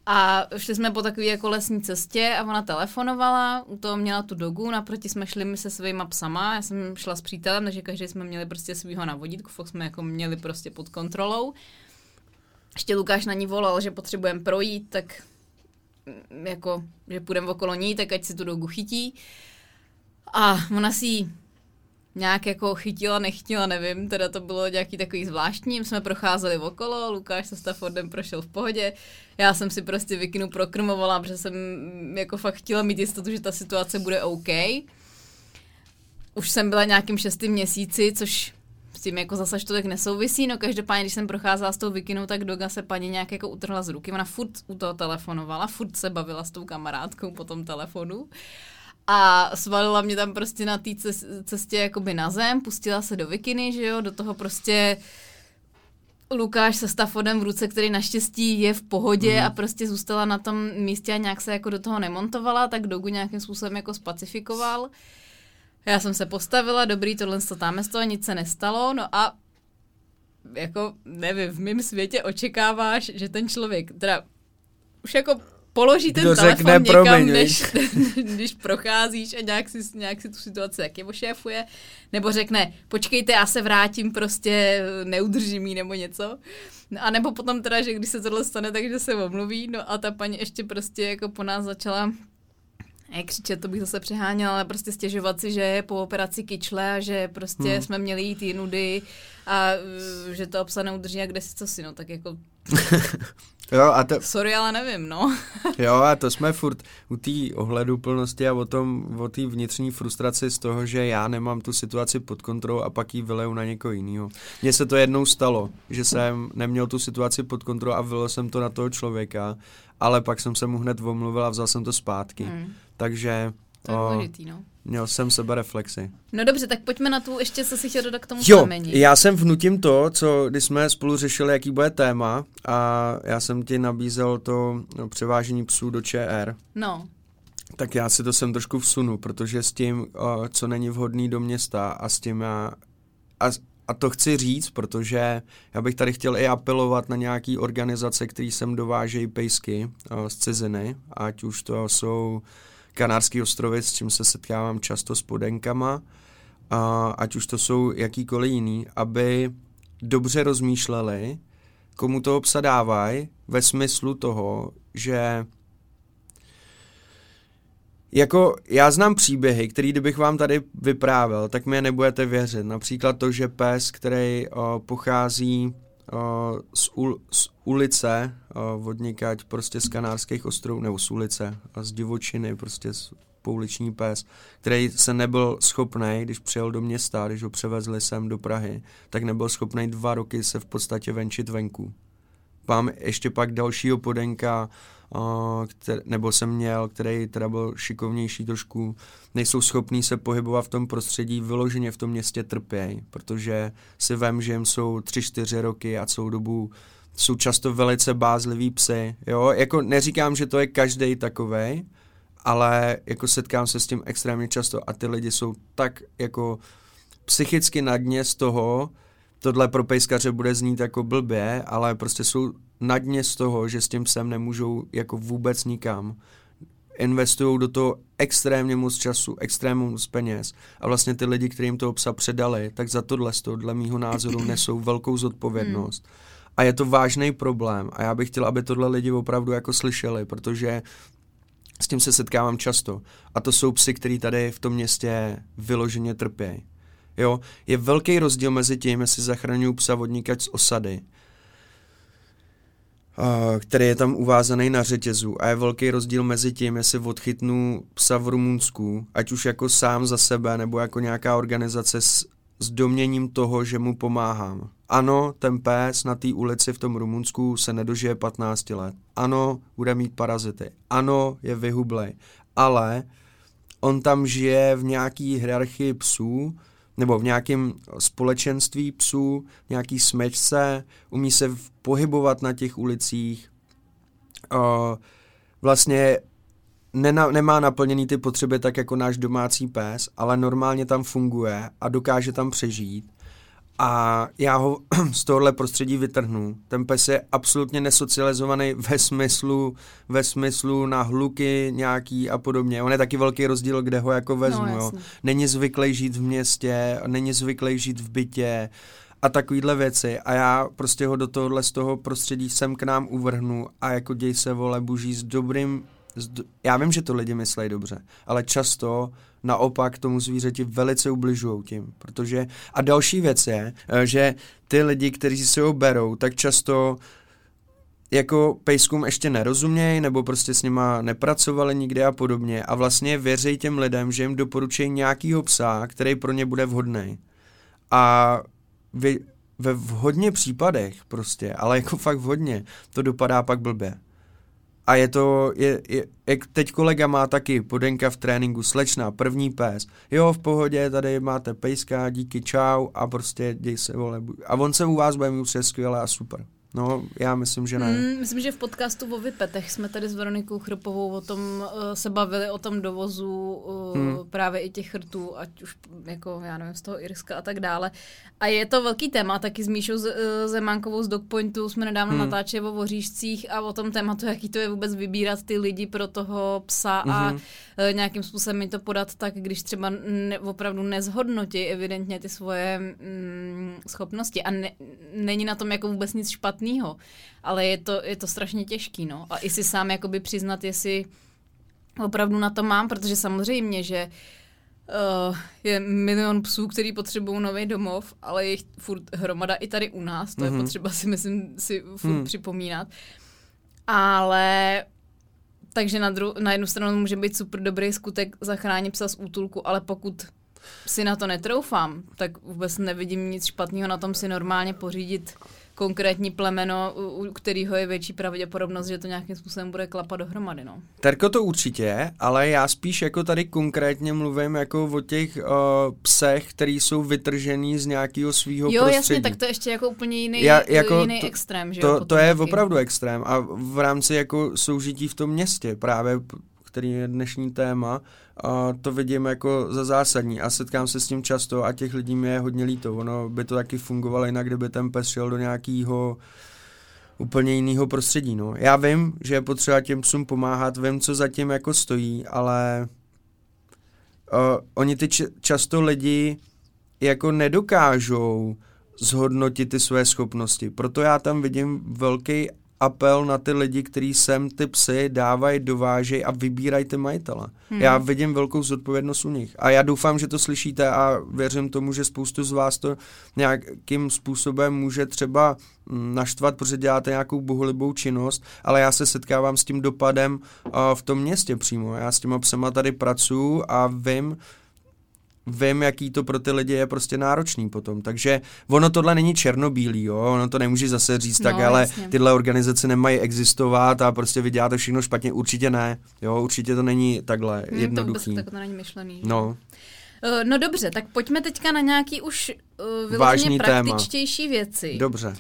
A šli jsme po takové jako lesní cestě a ona telefonovala, u toho měla tu dogu, naproti jsme šli my se svýma psama, já jsem šla s přítelem, takže každý jsme měli prostě svýho na vodítku, fakt jsme jako měli prostě pod kontrolou. Ještě Lukáš na ní volal, že potřebujeme projít, tak mm, jako, že půjdeme okolo ní, tak ať si tu dogu chytí. A ona si nějak jako chytila, nechytila, nevím, teda to bylo nějaký takový zvláštní, jsme procházeli okolo, Lukáš se Staffordem prošel v pohodě, já jsem si prostě vikinu prokrmovala, protože jsem jako fakt chtěla mít jistotu, že ta situace bude OK. Už jsem byla nějakým šestým měsíci, což s tím jako zase to tak nesouvisí, no každopádně, když jsem procházela s tou vikinou, tak Doga se paní nějak jako utrhla z ruky, ona furt u toho telefonovala, furt se bavila s tou kamarádkou po tom telefonu a svalila mě tam prostě na té cestě jakoby na zem, pustila se do vikiny, že jo, do toho prostě Lukáš se stafodem v ruce, který naštěstí je v pohodě mm. a prostě zůstala na tom místě a nějak se jako do toho nemontovala, tak Dogu nějakým způsobem jako spacifikoval. Já jsem se postavila, dobrý, tohle to tam z toho, nic se nestalo, no a jako, nevím, v mém světě očekáváš, že ten člověk, teda už jako položí ten Kdo telefon řekne, někam, promiň, než, když procházíš a nějak si, nějak si tu situaci taky ošéfuje, nebo řekne, počkejte, já se vrátím, prostě neudržím jí nebo něco. No a nebo potom teda, že když se tohle stane, takže se omluví, no a ta paní ještě prostě jako po nás začala ne, křičet, to bych zase přeháněla, ale prostě stěžovat si, že je po operaci kyčle a že prostě hmm. jsme měli jít jinudy a že to obsa neudrží a kde si co si, no tak jako jo, a to... Sorry, ale nevím, no. jo, a to jsme furt u té ohledu plnosti a o tom, o té vnitřní frustraci z toho, že já nemám tu situaci pod kontrolou a pak ji vyleju na někoho jiného. Mně se to jednou stalo, že jsem neměl tu situaci pod kontrolou a vylil jsem to na toho člověka, ale pak jsem se mu hned omluvil a vzal jsem to zpátky. Hmm. Takže to je důležitý, no. Měl jsem sebe reflexy. No dobře, tak pojďme na tu, ještě co si chtěl dodat k tomu Jo, plemení. já jsem vnutím to, co, když jsme spolu řešili, jaký bude téma a já jsem ti nabízel to no, převážení psů do ČR. No. Tak já si to sem trošku vsunu, protože s tím, o, co není vhodný do města a s tím já... A, a to chci říct, protože já bych tady chtěl i apelovat na nějaký organizace, které sem dovážejí pejsky o, z ciziny, ať už to jsou Kanárský ostrovy, s čím se setkávám často s podenkama, a ať už to jsou jakýkoliv jiný, aby dobře rozmýšleli, komu to psa dávají, ve smyslu toho, že jako já znám příběhy, který kdybych vám tady vyprávěl, tak mi nebudete věřit. Například to, že pes, který o, pochází z, ul, z ulice, vodnikať prostě z Kanárských ostrovů, nebo z ulice, a z divočiny, prostě z pouliční pes, který se nebyl schopný, když přijel do města, když ho převezli sem do Prahy, tak nebyl schopný dva roky se v podstatě venčit venku. Mám ještě pak dalšího podenka, který, nebo jsem měl, který teda byl šikovnější trošku, nejsou schopní se pohybovat v tom prostředí, vyloženě v tom městě trpějí, protože si vem, že jim jsou 3-4 roky a celou dobu jsou často velice bázliví psy, jo, jako neříkám, že to je každý takovej, ale jako setkám se s tím extrémně často a ty lidi jsou tak jako psychicky na dně z toho, tohle pro pejskaře bude znít jako blbě, ale prostě jsou na dně z toho, že s tím psem nemůžou jako vůbec nikam. Investují do toho extrémně moc času, extrémně moc peněz a vlastně ty lidi, kterým toho psa předali, tak za tohle, z toho, dle mýho názoru, nesou velkou zodpovědnost. Hmm. A je to vážný problém a já bych chtěl, aby tohle lidi opravdu jako slyšeli, protože s tím se setkávám často. A to jsou psy, který tady v tom městě vyloženě trpějí. Jo, je velký rozdíl mezi tím, jestli zachraňuju psa vodníkač z osady, který je tam uvázaný na řetězu a je velký rozdíl mezi tím, jestli odchytnu psa v Rumunsku, ať už jako sám za sebe, nebo jako nějaká organizace s, s doměním toho, že mu pomáhám. Ano, ten pes na té ulici v tom Rumunsku se nedožije 15 let. Ano, bude mít parazity. Ano, je vyhublej. Ale on tam žije v nějaký hierarchii psů, nebo v nějakém společenství psů, nějaký smečce, umí se pohybovat na těch ulicích, vlastně nena, nemá naplněný ty potřeby tak jako náš domácí pes, ale normálně tam funguje a dokáže tam přežít a já ho z tohohle prostředí vytrhnu. Ten pes je absolutně nesocializovaný ve smyslu, ve smyslu na hluky nějaký a podobně. On je taky velký rozdíl, kde ho jako vezmu. No, jo. Není zvyklý žít v městě, není zvyklý žít v bytě a takovýhle věci. A já prostě ho do tohohle z toho prostředí sem k nám uvrhnu a jako děj se vole buží s dobrým já vím, že to lidi myslejí dobře, ale často naopak tomu zvířeti velice ubližují tím, protože a další věc je, eh, že ty lidi, kteří si ho berou, tak často jako pejskům ještě nerozumějí, nebo prostě s nima nepracovali nikdy a podobně a vlastně věří těm lidem, že jim doporučují nějakýho psa, který pro ně bude vhodný. A vy, ve v hodně případech prostě, ale jako fakt hodně, to dopadá pak blbě. A je to, je, je, jak teď kolega má taky podenka v tréninku, slečna, první pes. Jo, v pohodě, tady máte pejska, díky, čau a prostě děj se, vole. A on se u vás bude mít skvěle a super. No, já myslím, že ne. Mm, myslím, že v podcastu o Vypetech jsme tady s Veronikou Chrpovou o tom uh, se bavili, o tom dovozu uh, mm. právě i těch chrtů, ať už jako, já nevím, z toho Irska a tak dále. A je to velký téma, taky s Míšou z, uh, Zemánkovou z Dogpointu jsme nedávno mm. natáčeli o voříšcích a o tom tématu, jaký to je vůbec vybírat ty lidi pro toho psa mm-hmm. a uh, nějakým způsobem mi to podat tak, když třeba ne, opravdu nezhodnotí evidentně ty svoje mm, schopnosti a ne, není na tom jako vůbec nic špatného špatného, ale je to, je to strašně těžký, no. A i si sám jakoby přiznat, jestli opravdu na to mám, protože samozřejmě, že Uh, je milion psů, který potřebují nový domov, ale je furt hromada i tady u nás, to mm-hmm. je mhm. potřeba si myslím si furt mm. připomínat. Ale takže na, dru- na jednu stranu může být super dobrý skutek zachránit psa z útulku, ale pokud si na to netroufám, tak vůbec nevidím nic špatného na tom si normálně pořídit konkrétní plemeno, u kterého je větší pravděpodobnost, že to nějakým způsobem bude klapat dohromady. No. Terko to určitě, ale já spíš jako tady konkrétně mluvím jako o těch uh, psech, který jsou vytržený z nějakého svého prostředí. Jo, jasně, tak to je ještě jako úplně jiný, já, jako jiný to, extrém. Že to, jo, to je taky. opravdu extrém a v rámci jako soužití v tom městě právě který je dnešní téma, to vidím jako za zásadní a setkám se s tím často a těch lidí mi je hodně líto. Ono by to taky fungovalo jinak, kdyby ten pes šel do nějakého úplně jiného prostředí. No. Já vím, že je potřeba těm psům pomáhat, vím, co zatím jako stojí, ale uh, oni ty č- často lidi jako nedokážou zhodnotit ty své schopnosti. Proto já tam vidím velký apel na ty lidi, kteří sem ty psy dávají, dovážejí a vybírají ty majitele. Hmm. Já vidím velkou zodpovědnost u nich. A já doufám, že to slyšíte a věřím tomu, že spoustu z vás to nějakým způsobem může třeba mm, naštvat, protože děláte nějakou bohulibou činnost, ale já se setkávám s tím dopadem uh, v tom městě přímo. Já s těma psema tady pracuji a vím, vím, jaký to pro ty lidi je prostě náročný potom. Takže ono tohle není černobílý, jo, ono to nemůže zase říct no, tak, ale jasně. tyhle organizace nemají existovat a prostě vy děláte všechno špatně. Určitě ne, jo, určitě to není takhle hmm, jednoduchý. To vůbec tak to není myšlený. No. Uh, no dobře, tak pojďme teďka na nějaký už uh, vyloženě praktičtější téma. věci. Dobře.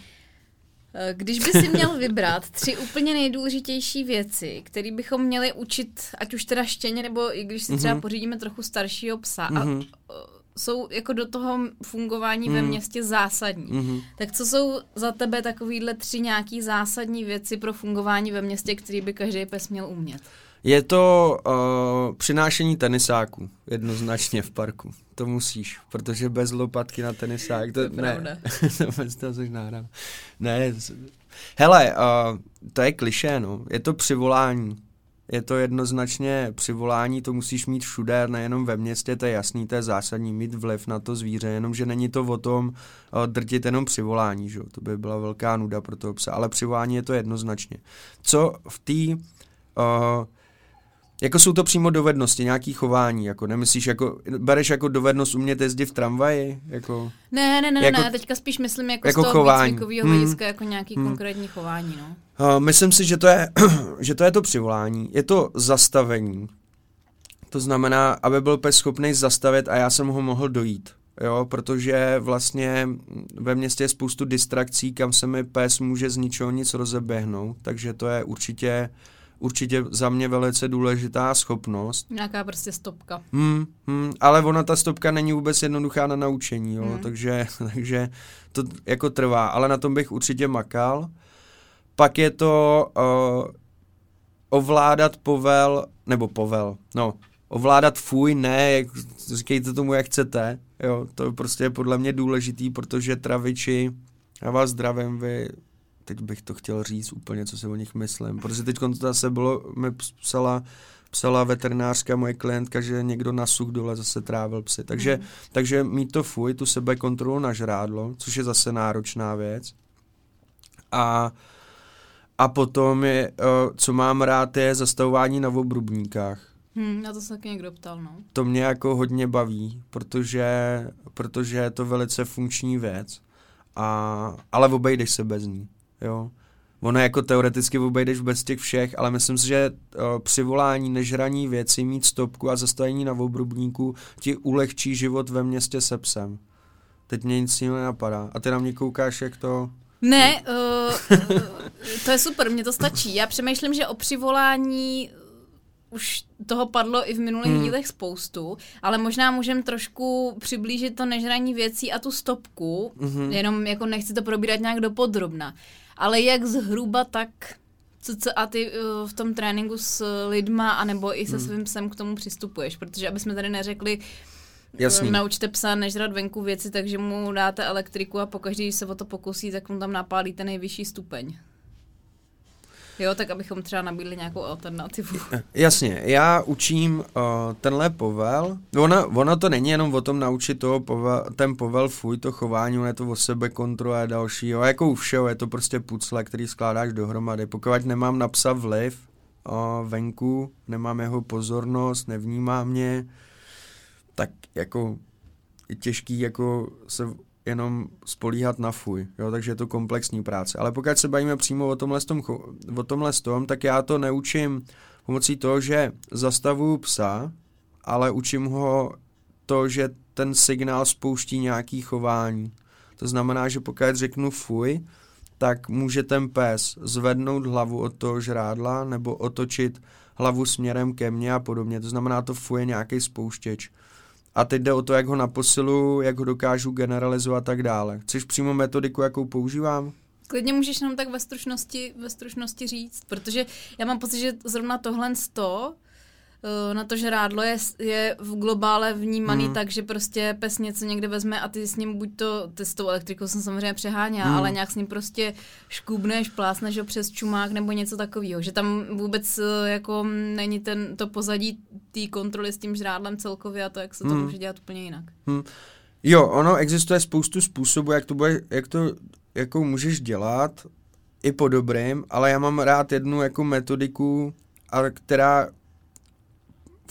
Eh, když by si měl vybrat tři úplně nejdůležitější věci, které bychom měli učit, ať už teda štěně, nebo i když si třeba mm-hmm. pořídíme trochu staršího psa, mm-hmm. a jsou jako do toho fungování ve mhm. městě zásadní. Mm-hmm. Tak co jsou za tebe takovýhle tři nějaký zásadní věci pro fungování ve městě, který by každý pes měl umět? Je to uh, přinášení tenisáků jednoznačně v parku. To musíš, protože bez lopatky na tenisák, to, to ne, bez toho jsi. Ne, hele, uh, to je kliše, no. Je to přivolání. Je to jednoznačně přivolání, to musíš mít všude, nejenom ve městě, to je jasný, to je zásadní, mít vliv na to zvíře, jenomže není to o tom uh, drtit jenom přivolání, že? to by byla velká nuda pro toho psa, ale přivolání je to jednoznačně. Co v té uh, jako jsou to přímo dovednosti, nějaký chování, jako nemyslíš, jako, bereš jako dovednost umět jezdit v tramvaji? Jako, ne, ne, ne, jako, ne, teďka spíš myslím jako, jako z toho chování. výcvikového hmm. hlediska, jako nějaký hmm. konkrétní chování, no. Uh, myslím si, že to, je, že to je to přivolání, je to zastavení. To znamená, aby byl pes schopný zastavit a já jsem ho mohl dojít. Jo, protože vlastně ve městě je spoustu distrakcí, kam se mi pes může z ničeho nic rozeběhnout, takže to je určitě určitě za mě velice důležitá schopnost. Nějaká prostě stopka. Hmm, hmm, ale ona ta stopka není vůbec jednoduchá na naučení, jo, hmm. takže, takže to jako trvá, ale na tom bych určitě makal. Pak je to uh, ovládat povel, nebo povel, no, ovládat fuj, ne, jak, říkejte tomu, jak chcete, jo, to prostě je podle mě důležitý, protože traviči, já vás zdravím, vy teď bych to chtěl říct úplně, co si o nich myslím, protože teď to zase bylo, mi psala, psala veterinářka, moje klientka, že někdo na such dole zase trávil psy. Takže, mm. takže mít to fuj, tu sebekontrolu na žrádlo, což je zase náročná věc. A, a potom je, co mám rád, je zastavování na obrubníkách. Hmm, na to se taky někdo ptal, no. To mě jako hodně baví, protože, protože je to velice funkční věc. A, ale obejdeš se bez ní jo. Ono jako teoreticky obejdeš bez těch všech, ale myslím si, že uh, přivolání, nežraní věci, mít stopku a zastavení na obrubníku ti ulehčí život ve městě se psem. Teď mě nic jiného nenapadá. A ty na mě koukáš, jak to... Ne, uh, to je super, mně to stačí. Já přemýšlím, že o přivolání už toho padlo i v minulých hmm. dílech spoustu, ale možná můžeme trošku přiblížit to nežraní věcí a tu stopku, hmm. jenom jako nechci to probírat nějak dopodrobna ale jak zhruba tak co, co a ty uh, v tom tréninku s lidma, anebo i se hmm. svým psem k tomu přistupuješ, protože aby jsme tady neřekli, Jasný. Uh, naučte psa nežrat venku věci, takže mu dáte elektriku a pokaždý, když se o to pokusí, tak mu tam napálíte nejvyšší stupeň. Jo, tak abychom třeba nabídli nějakou alternativu. Jasně, já učím uh, tenhle povel. Ono, ono to není jenom o tom naučit toho povel, ten povel fuj, to chování, ono je to o sebe kontrole a další. Jo. Jako u všeho, je to prostě pucle, který skládáš dohromady. Pokud nemám na psa vliv uh, venku, nemám jeho pozornost, nevnímá mě, tak jako je těžký jako se jenom spolíhat na fuj, jo, takže je to komplexní práce. Ale pokud se bavíme přímo o tomhle, tom, o tomhle tom, tak já to neučím pomocí toho, že zastavuju psa, ale učím ho to, že ten signál spouští nějaký chování. To znamená, že pokud řeknu fuj, tak může ten pes zvednout hlavu od toho žrádla nebo otočit hlavu směrem ke mně a podobně. To znamená, to fuj je nějaký spouštěč. A teď jde o to, jak ho naposilu, jak ho dokážu generalizovat a tak dále. Chceš přímo metodiku, jakou používám? Klidně můžeš nám tak ve stručnosti, ve stručnosti říct, protože já mám pocit, že zrovna tohle z to, na to, že rádlo je, je v globále vnímaný mm. tak, že prostě pes něco někde vezme a ty s ním buď to, ty s tou elektrikou jsem samozřejmě přeháněla, mm. ale nějak s ním prostě škubneš, plásneš ho přes čumák nebo něco takového, že tam vůbec eh, jako není ten, to pozadí té kontroly s tím žrádlem celkově a to, jak se to mm. může dělat úplně jinak. Mm. Jo, ono existuje spoustu způsobů, jak to, bude, jak to jako můžeš dělat, i po dobrým, ale já mám rád jednu jako metodiku, a která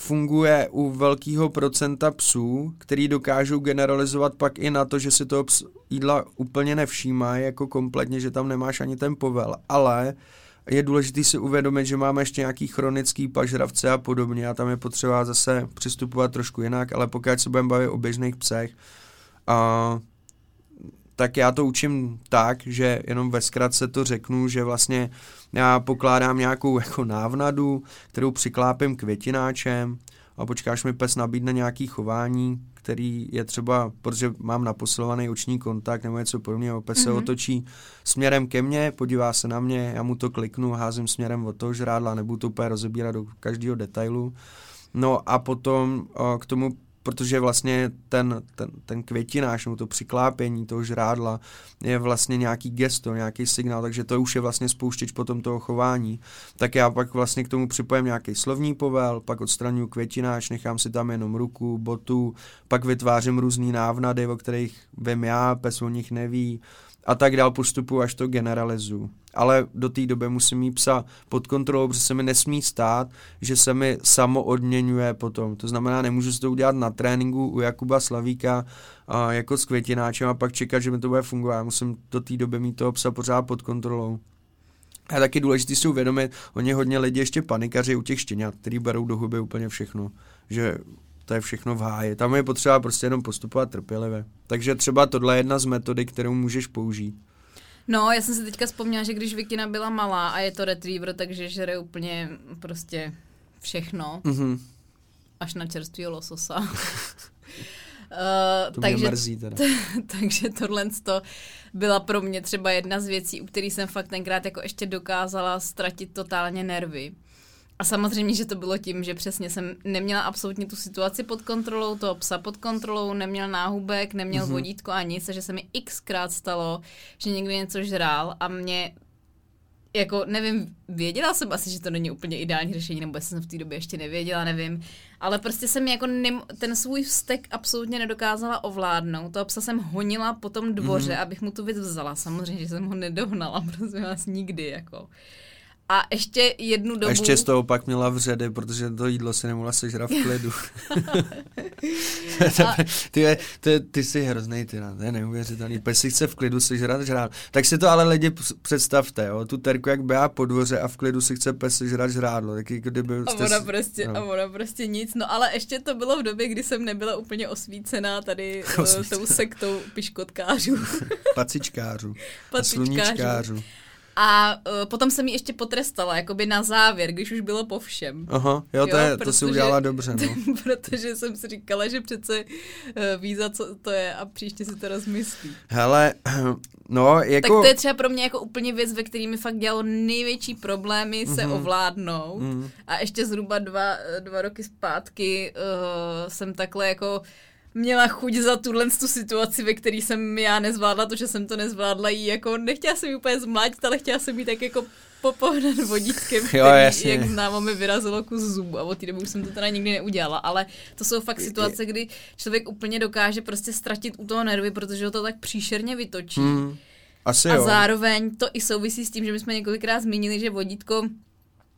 funguje u velkého procenta psů, který dokážou generalizovat pak i na to, že si toho ps- jídla úplně nevšímají jako kompletně, že tam nemáš ani ten povel, ale je důležité si uvědomit, že máme ještě nějaký chronický pažravce a podobně a tam je potřeba zase přistupovat trošku jinak, ale pokud se budeme bavit o běžných psech, a, tak já to učím tak, že jenom ve zkratce to řeknu, že vlastně já pokládám nějakou jako návnadu, kterou přiklápím květináčem a počkáš mi pes nabídne nějaký chování, který je třeba, protože mám naposilovaný oční kontakt nebo něco podobného, pes mm-hmm. se mhm. otočí směrem ke mně, podívá se na mě, já mu to kliknu, házím směrem od toho žrádla, nebudu to úplně rozebírat do každého detailu. No a potom o, k tomu protože vlastně ten, ten, ten květináš, nebo to přiklápění toho žrádla je vlastně nějaký gesto, nějaký signál, takže to už je vlastně spouštěč potom toho chování. Tak já pak vlastně k tomu připojím nějaký slovní povel, pak odstraňuji květináš, nechám si tam jenom ruku, botu, pak vytvářím různé návnady, o kterých vím já, pes o nich neví, a tak dál postupu, až to generalizu. Ale do té doby musím mít psa pod kontrolou, protože se mi nesmí stát, že se mi samo odměňuje potom. To znamená, nemůžu si to udělat na tréninku u Jakuba Slavíka a jako s květináčem a pak čekat, že mi to bude fungovat. Já musím do té doby mít toho psa pořád pod kontrolou. A taky důležité si uvědomit, oni hodně lidi ještě panikaři u těch štěňat, který berou do huby úplně všechno. Že to je všechno v háji. Tam je potřeba prostě jenom postupovat trpělivě. Takže třeba tohle je jedna z metody, kterou můžeš použít. No, já jsem si teďka vzpomněla, že když Vikina byla malá a je to retriever, takže žere úplně prostě všechno. Mm-hmm. Až na čerstvý lososa. uh, to takže, mrzí teda. T- takže tohle to byla pro mě třeba jedna z věcí, u kterých jsem fakt tenkrát jako ještě dokázala ztratit totálně nervy. A samozřejmě, že to bylo tím, že přesně jsem neměla absolutně tu situaci pod kontrolou, toho psa pod kontrolou, neměl náhubek, neměl mm-hmm. vodítko a nic, a že se mi xkrát stalo, že někdo něco žrál a mě jako nevím, věděla jsem asi, že to není úplně ideální řešení, nebo jsem v té době ještě nevěděla, nevím, ale prostě jsem jako nem, ten svůj vztek absolutně nedokázala ovládnout. Toho psa jsem honila po tom dvoře, mm-hmm. abych mu tu věc vzala. Samozřejmě, že jsem ho nedohnala, prosím vás, nikdy, jako. A ještě jednu dobu... A ještě z toho pak měla vředy, protože to jídlo si nemohla sežrat v klidu. a... ty, ty, ty jsi hrozný, ty, to je neuvěřitelný. Pes si chce v klidu sežrat žrát. Tak si to ale lidi představte, jo, tu terku jak běhá po dvoře a v klidu si chce pes sežrat žrádlo. Tak jako kdyby a ona, prostě, no. a ona prostě nic. No ale ještě to bylo v době, kdy jsem nebyla úplně osvícená tady uh, tou sektou piškotkářů. Pacičkářů. Pacičkářů. A uh, potom jsem ji ještě potrestala, jakoby na závěr, když už bylo po všem. Aha, jo, to, jo, je, protože, to si udělala dobře, no. protože jsem si říkala, že přece uh, ví, za co to je a příště si to rozmyslí. Hele, no, jako... Tak to je třeba pro mě jako úplně věc, ve který mi fakt dělalo největší problémy se mm-hmm. ovládnout. Mm-hmm. A ještě zhruba dva, dva roky zpátky uh, jsem takhle jako měla chuť za tuhle tu situaci, ve které jsem já nezvládla, to, že jsem to nezvládla jí, jako nechtěla jsem jí úplně zmlátit, ale chtěla jsem jí tak jako popohnat vodítkem, který, jo, jasně. jak známo, mi vyrazilo kus zubu a od té doby už jsem to teda nikdy neudělala, ale to jsou fakt situace, kdy člověk úplně dokáže prostě ztratit u toho nervy, protože ho to tak příšerně vytočí. Hmm. Asi a jo. zároveň to i souvisí s tím, že my jsme několikrát zmínili, že vodítko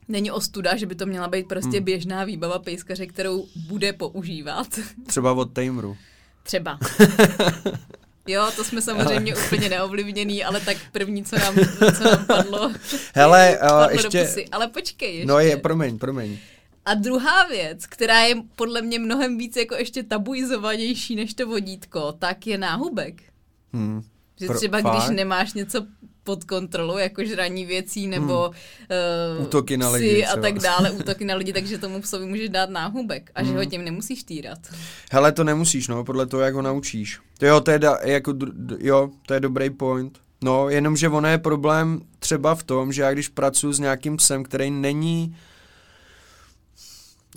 není ostuda, že by to měla být prostě hmm. běžná výbava pejskaře, kterou bude používat. Třeba od Tameru. Třeba. Jo, to jsme samozřejmě ale... úplně neovlivněný, ale tak první, co nám, co nám padlo, Hele, padlo ještě... pusy. Ale počkej ještě. No je, promiň, promiň. A druhá věc, která je podle mě mnohem víc jako ještě tabuizovanější než to vodítko, tak je náhubek. Hmm. Že třeba Pro, když nemáš něco pod kontrolou, jako žraní věcí nebo hmm. uh, útoky na lidi a tak dále, útoky na lidi, takže tomu psovi můžeš dát náhubek a hmm. že ho hmm. tím nemusíš týrat. Hele, to nemusíš, no, podle toho, jak ho naučíš. To jo, to je, da, jako, jo, to je dobrý point. No, jenomže ono je problém třeba v tom, že já když pracuji s nějakým psem, který není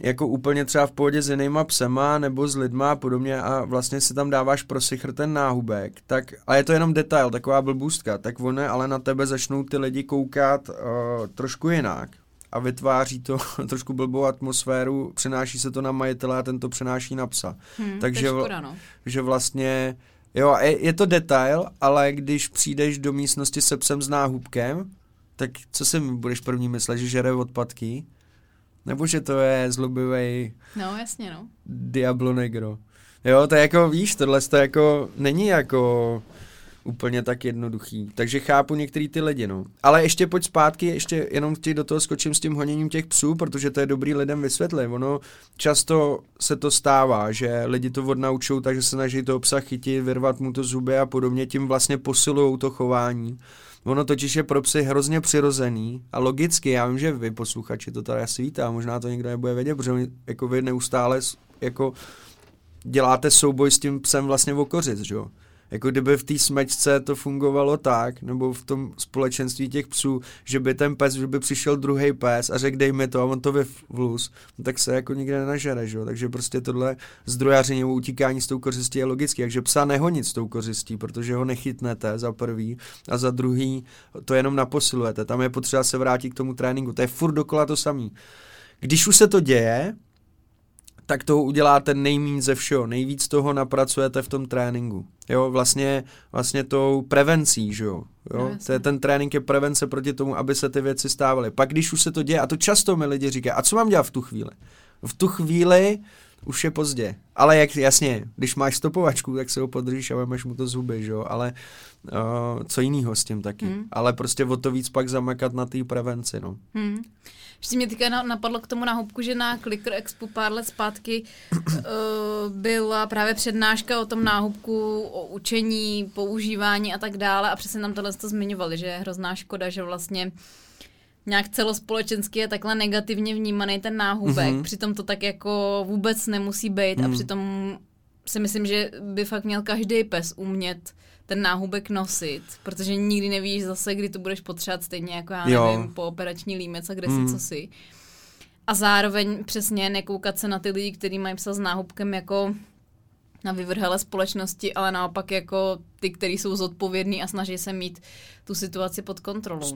jako úplně třeba v pohodě s jinýma psema nebo s lidma a podobně a vlastně si tam dáváš pro sichr ten náhubek, tak, a je to jenom detail, taková blbůstka, tak ono ale na tebe začnou ty lidi koukat uh, trošku jinak a vytváří to trošku blbou atmosféru, přenáší se to na majitele a ten to přenáší na psa. Hmm, Takže škoda, no. že vlastně, jo, je, je to detail, ale když přijdeš do místnosti se psem s náhubkem, tak co si budeš první myslet, že žere odpadky? Nebo že to je zlobivý. No, jasně, no. Diablo Negro. Jo, to je jako, víš, tohle to jako není jako úplně tak jednoduchý. Takže chápu některý ty lidi, no. Ale ještě pojď zpátky, ještě jenom ti do toho skočím s tím honěním těch psů, protože to je dobrý lidem vysvětlit. Ono často se to stává, že lidi to odnaučou, takže se snaží toho psa chytit, vyrvat mu to zuby a podobně, tím vlastně posilují to chování. Ono totiž je pro psy hrozně přirozený a logicky, já vím, že vy posluchači to tady a možná to někdo nebude vědět, protože jako vy neustále jako děláte souboj s tím psem vlastně v okořic, že jo? Jako kdyby v té smečce to fungovalo tak, nebo v tom společenství těch psů, že by ten pes, že by přišel druhý pes a řekl dej mi to a on to vyvlus, no tak se jako nikde nenažere, že? takže prostě tohle zdrojaření nebo utíkání s tou kořistí je logické, takže psa nehonit s tou kořistí, protože ho nechytnete za prvý a za druhý to jenom naposilujete, tam je potřeba se vrátit k tomu tréninku, to je furt dokola to samý. Když už se to děje, tak toho uděláte nejméně ze všeho, nejvíc toho napracujete v tom tréninku. Jo, vlastně, vlastně tou prevencí, že jo. jo? No, to je, ten trénink je prevence proti tomu, aby se ty věci stávaly. Pak když už se to děje, a to často mi lidi říkají, a co mám dělat v tu chvíli? V tu chvíli už je pozdě. Ale jak jasně, když máš stopovačku, tak se ho podržíš a vemeš mu to zuby, že jo, ale uh, co jiného s tím taky. Hmm. Ale prostě o to víc pak zamakat na té prevenci, no. Hmm. Ještě mě teďka napadlo k tomu náhubku, že na Clicker Expo pár let zpátky uh, byla právě přednáška o tom náhubku, o učení, používání a tak dále a přesně nám tohle to zmiňovali, že je hrozná škoda, že vlastně nějak celospolečensky je takhle negativně vnímaný ten náhubek, mm-hmm. přitom to tak jako vůbec nemusí být mm. a přitom si myslím, že by fakt měl každý pes umět ten náhubek nosit, protože nikdy nevíš zase, kdy to budeš potřebovat, stejně jako já jo. nevím, po operační límec a kde mm. si, co si. A zároveň přesně nekoukat se na ty lidi, kteří mají psa s náhubkem jako na vyvrhelé společnosti, ale naopak jako ty, kteří jsou zodpovědní a snaží se mít tu situaci pod kontrolou.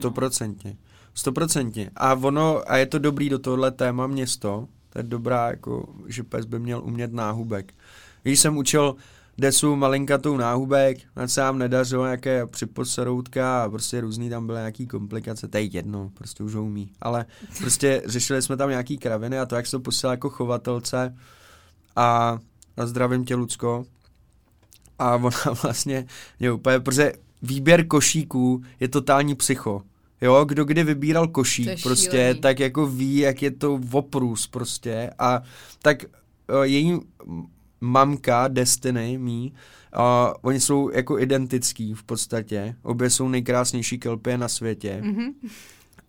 No. Stoprocentně. A ono, a je to dobrý do tohle téma město, to je dobrá, jako, že pes by měl umět náhubek. Když jsem učil desu malinkatou náhubek, na se nám nedařilo nějaké připoseroutka a prostě různý tam byly nějaký komplikace, to je jedno, prostě už ho umí. Ale prostě řešili jsme tam nějaký kraviny a to, jak se to jako chovatelce a, a zdravím tě, Lucko. A ona vlastně je úplně, protože výběr košíků je totální psycho. Jo, kdo kdy vybíral košík prostě, šílený. tak jako ví, jak je to oprus prostě a tak uh, její mamka Destiny mý, a oni jsou jako identický v podstatě. Obě jsou nejkrásnější kelpy na světě. Mm-hmm.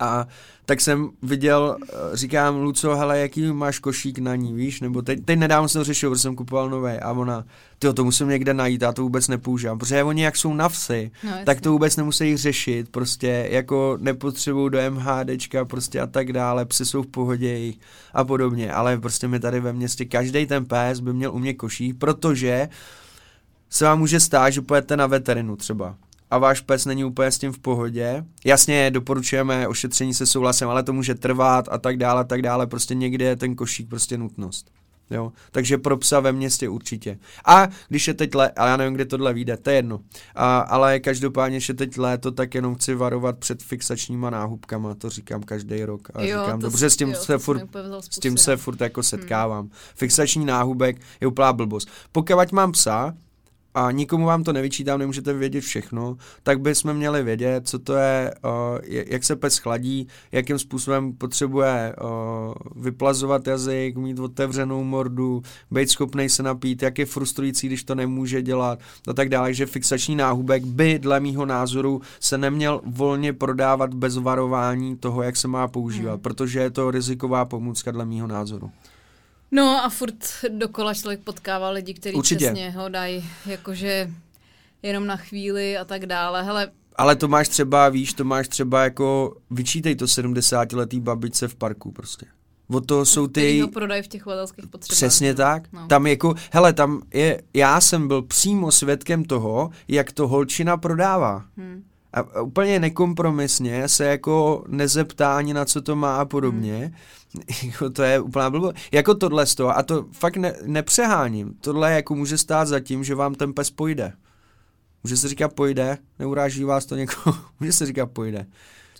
A tak jsem viděl, eh, říkám, Luco, hele, jaký máš košík na ní, víš? Nebo teď, teď nedávno jsem to řešil, protože jsem kupoval nové a ona, ty to musím někde najít, já to vůbec nepoužívám, protože oni jak jsou na vsi, no, tak to vůbec nemusí řešit, prostě jako nepotřebují do MHDčka prostě a tak dále, psy jsou v pohodě a podobně, ale prostě mi tady ve městě každý ten pes by měl u mě košík, protože se vám může stát, že pojedete na veterinu třeba a váš pes není úplně s tím v pohodě. Jasně, doporučujeme ošetření se souhlasem, ale to může trvat a tak dále, a tak dále. Prostě někde je ten košík prostě nutnost. Jo? Takže pro psa ve městě určitě. A když je teď léto, ale já nevím, kde tohle vyjde, to je jedno. A, ale každopádně, že teď léto, tak jenom chci varovat před fixačníma náhubkama, to říkám každý rok. A jo, říkám, dobře, s tím, jo, se furt, s tím se furt jako setkávám. Hmm. Fixační náhubek je úplná blbost. Pokud mám psa, a nikomu vám to nevyčítám, nemůžete vědět všechno, tak bychom měli vědět, co to je, uh, jak se pes chladí, jakým způsobem potřebuje uh, vyplazovat jazyk, mít otevřenou mordu, být schopný se napít, jak je frustrující, když to nemůže dělat a tak dále, že fixační náhubek by dle mýho názoru se neměl volně prodávat bez varování toho, jak se má používat, hmm. protože je to riziková pomůcka dle mýho názoru. No a furt dokola člověk potkává lidi, kteří přesně ho dají jakože jenom na chvíli a tak dále. Hele, ale to máš třeba, víš, to máš třeba jako, vyčítej to 70-letý babičce v parku prostě. O to jsou ty... ho prodají v těch chovatelských potřebách. Přesně tak. No. Tam jako, hele, tam je, já jsem byl přímo svědkem toho, jak to holčina prodává. Hmm a úplně nekompromisně se jako nezeptá ani na co to má a podobně. Hmm. to je úplná blbo. Jako tohle z toho, a to fakt ne, nepřeháním, tohle jako může stát za tím, že vám ten pes pojde. Může se říkat pojde, neuráží vás to někoho, může se říkat pojde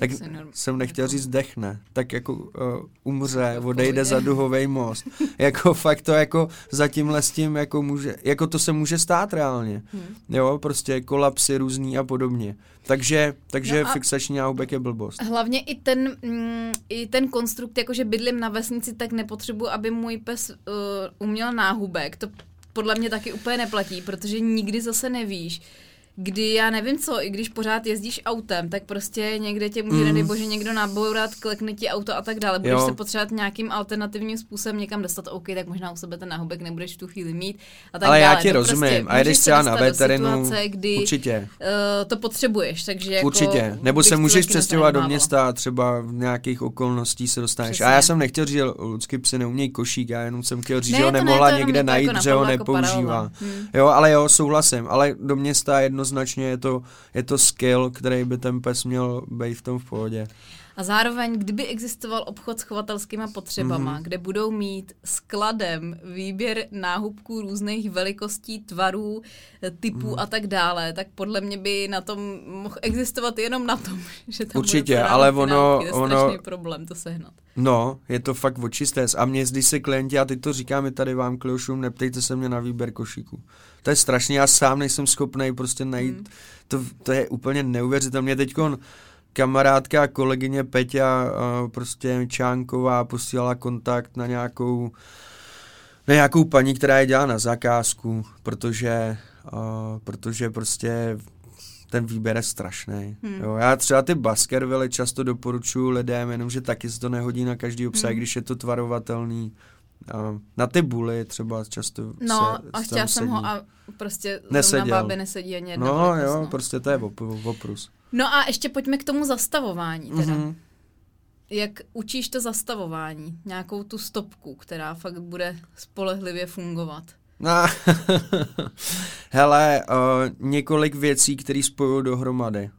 tak jsem nechtěl říct dechne, tak jako uh, umře, odejde za duhový most. jako fakt to jako za tímhle s tím jako může, jako to se může stát reálně. Hmm. Jo, prostě kolapsy různý a podobně. Takže, takže no fixační náhubek je blbost. Hlavně i ten, mm, i ten konstrukt, jakože bydlím na vesnici, tak nepotřebuji, aby můj pes uh, uměl náhubek. To podle mě taky úplně neplatí, protože nikdy zase nevíš, kdy já nevím co, i když pořád jezdíš autem, tak prostě někde tě může, mm. nedej bože, někdo nabourat, klekne ti auto a tak dále. Budeš jo. se potřebovat nějakým alternativním způsobem někam dostat, OK, tak možná u sebe ten náhubek nebudeš v tu chvíli mít a tak Ale dále. já ti to rozumím, prostě, a jdeš třeba na veterinu, situace, kdy, určitě. Uh, to potřebuješ, takže jako, Určitě, nebo se můžeš přestěhovat do města a třeba v nějakých okolností se dostaneš. Přesně. A já jsem nechtěl říct, že lidský psy neumějí košík, já jenom jsem chtěl říct, že ho nemohla někde najít, jako že ho nepoužívá. Hmm. Jo, ale jo, souhlasím, ale do města jednoznačně je to, je to skill, který by ten pes měl být v tom v pohodě. A zároveň, kdyby existoval obchod s chovatelskými potřebama, mm-hmm. kde budou mít skladem výběr náhubků různých velikostí, tvarů, typů mm. a tak dále, tak podle mě by na tom mohl existovat jenom na tom, že tam Určitě, bude ale ono, je ono, problém to sehnat. No, je to fakt očisté. A mě, když se klienti, a teď to říkáme tady vám klošům, neptejte se mě na výběr košíku. To je strašně, já sám nejsem schopný prostě najít, mm. to, to je úplně neuvěřitelné. Teď kamarádka, kolegyně Peťa, prostě Čánková posílala kontakt na nějakou na nějakou paní, která je dělá na zakázku, protože, uh, protože prostě ten výběr je strašný. Hmm. Jo, já třeba ty Baskerville často doporučuji lidem, jenomže taky se to nehodí na každý obsah, hmm. když je to tvarovatelný. Na ty buly třeba často No se, a chtěla jsem ho a prostě Neseděl. na bábě nesedí ani jedna No jo, no. prostě to je oprus. No a ještě pojďme k tomu zastavování teda. Mm-hmm. Jak učíš to zastavování? Nějakou tu stopku, která fakt bude spolehlivě fungovat? No, hele, uh, několik věcí, které spojují dohromady.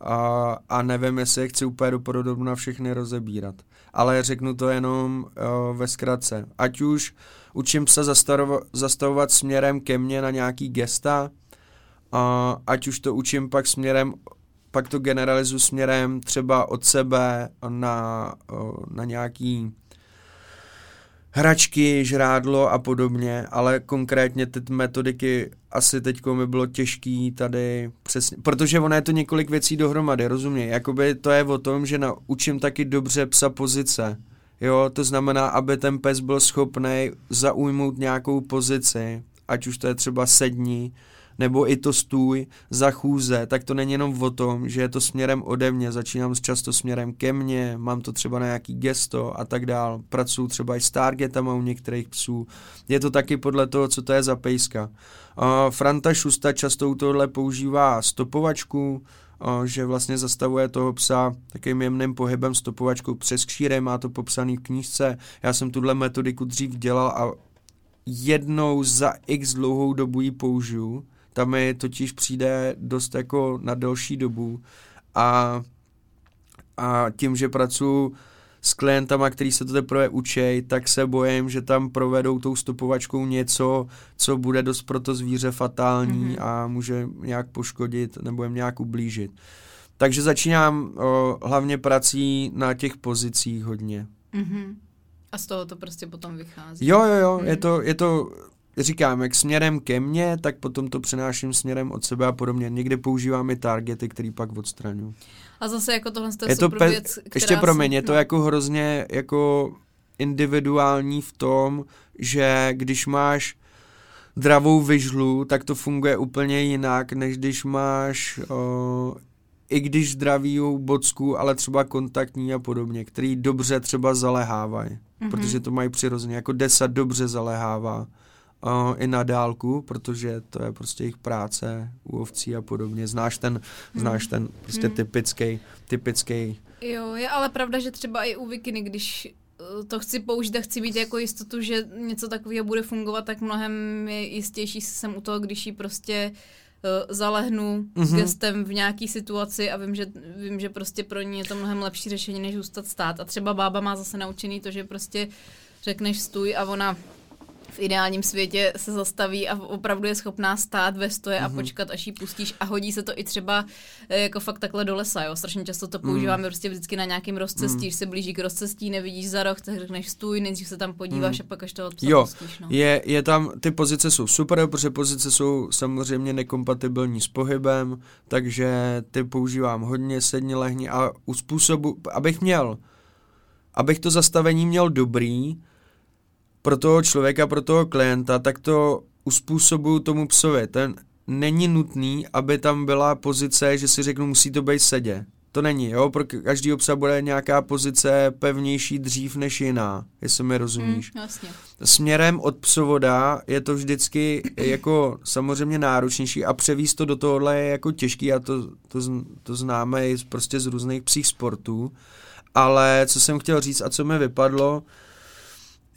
A, a nevím, jestli je chci úplně dopodobna všechny rozebírat. Ale řeknu to jenom uh, ve zkratce. Ať už učím se zastavovat, zastavovat směrem ke mně na nějaký gesta, uh, ať už to učím pak směrem pak to generalizu směrem třeba od sebe na, na nějaký hračky, žrádlo a podobně, ale konkrétně ty metodiky asi teď mi bylo těžký tady přesně, protože ono je to několik věcí dohromady, rozumě, jakoby to je o tom, že naučím taky dobře psa pozice, jo, to znamená, aby ten pes byl schopný zaujmout nějakou pozici, ať už to je třeba sední, nebo i to stůj za chůze, tak to není jenom o tom, že je to směrem ode mě, začínám často směrem ke mně, mám to třeba na nějaký gesto a tak dál, pracuji třeba i s targetama u některých psů, je to taky podle toho, co to je za pejska. Uh, Franta Šusta často u tohle používá stopovačku, že vlastně zastavuje toho psa takovým jemným pohybem stopovačkou přes kšíre, má to popsaný v knížce. Já jsem tuhle metodiku dřív dělal a jednou za x dlouhou dobu ji použiju. Tam mi totiž přijde dost jako na delší dobu a, a tím, že pracuji s klientama, který se to teprve učej, tak se bojím, že tam provedou tou stopovačkou něco, co bude dost pro to zvíře fatální mm-hmm. a může nějak poškodit nebo jim nějak ublížit. Takže začínám o, hlavně prací na těch pozicích hodně. Mm-hmm. A z toho to prostě potom vychází. Jo, jo, jo, mm-hmm. je to, je to říkám, jak směrem ke mně, tak potom to přenáším směrem od sebe a podobně. Někdy používám i targety, který pak odstraňuji. A zase jako tohle je to super pe- věc, která Ještě pro mě, je to jako hrozně jako individuální v tom, že když máš dravou vyžlu, tak to funguje úplně jinak, než když máš o, i když zdraví bocku, ale třeba kontaktní a podobně, který dobře třeba zalehávají, mm-hmm. protože to mají přirozeně, jako desa dobře zalehává uh, i na dálku, protože to je prostě jejich práce u ovcí a podobně. Znáš ten, hmm. znáš ten prostě hmm. typický, typický. Jo, je ale pravda, že třeba i u Vikiny, když eh, to chci použít a chci mít jako jistotu, že něco takového bude fungovat, tak mnohem je jistější jsem u toho, když ji prostě uh, zalehnu mm-hmm. s gestem v nějaký situaci a vím že, vím, že prostě pro ní je to mnohem lepší řešení, než zůstat stát. A třeba bába má zase naučený to, že prostě řekneš stůj a ona v ideálním světě se zastaví a opravdu je schopná stát ve stoje mm-hmm. a mhm. počkat, až ji pustíš a hodí se to i třeba eh, jako fakt takhle do lesa, jo. Strašně často to používáme mm. prostě vždycky na nějakém rozcestí, mm. se blíží k rozcestí, nevidíš za roh, tak řekneš stůj, nejdřív se tam podíváš mm. a pak až to Jo, pustíš, no. je, je tam, ty pozice jsou super, protože pozice jsou samozřejmě nekompatibilní s pohybem, takže ty používám hodně, sedni, lehni a u způsobu, abych měl, abych to zastavení měl dobrý, pro toho člověka, pro toho klienta, tak to uspůsobuju tomu psovi. Ten není nutný, aby tam byla pozice, že si řeknu, musí to být sedě. To není, jo, pro každý psa bude nějaká pozice pevnější dřív než jiná, jestli mi rozumíš. Mm, jasně. Směrem od psovoda je to vždycky jako samozřejmě náročnější a převíst to do tohohle je jako těžký a to, to, to známe i prostě z různých psích sportů, ale co jsem chtěl říct a co mi vypadlo,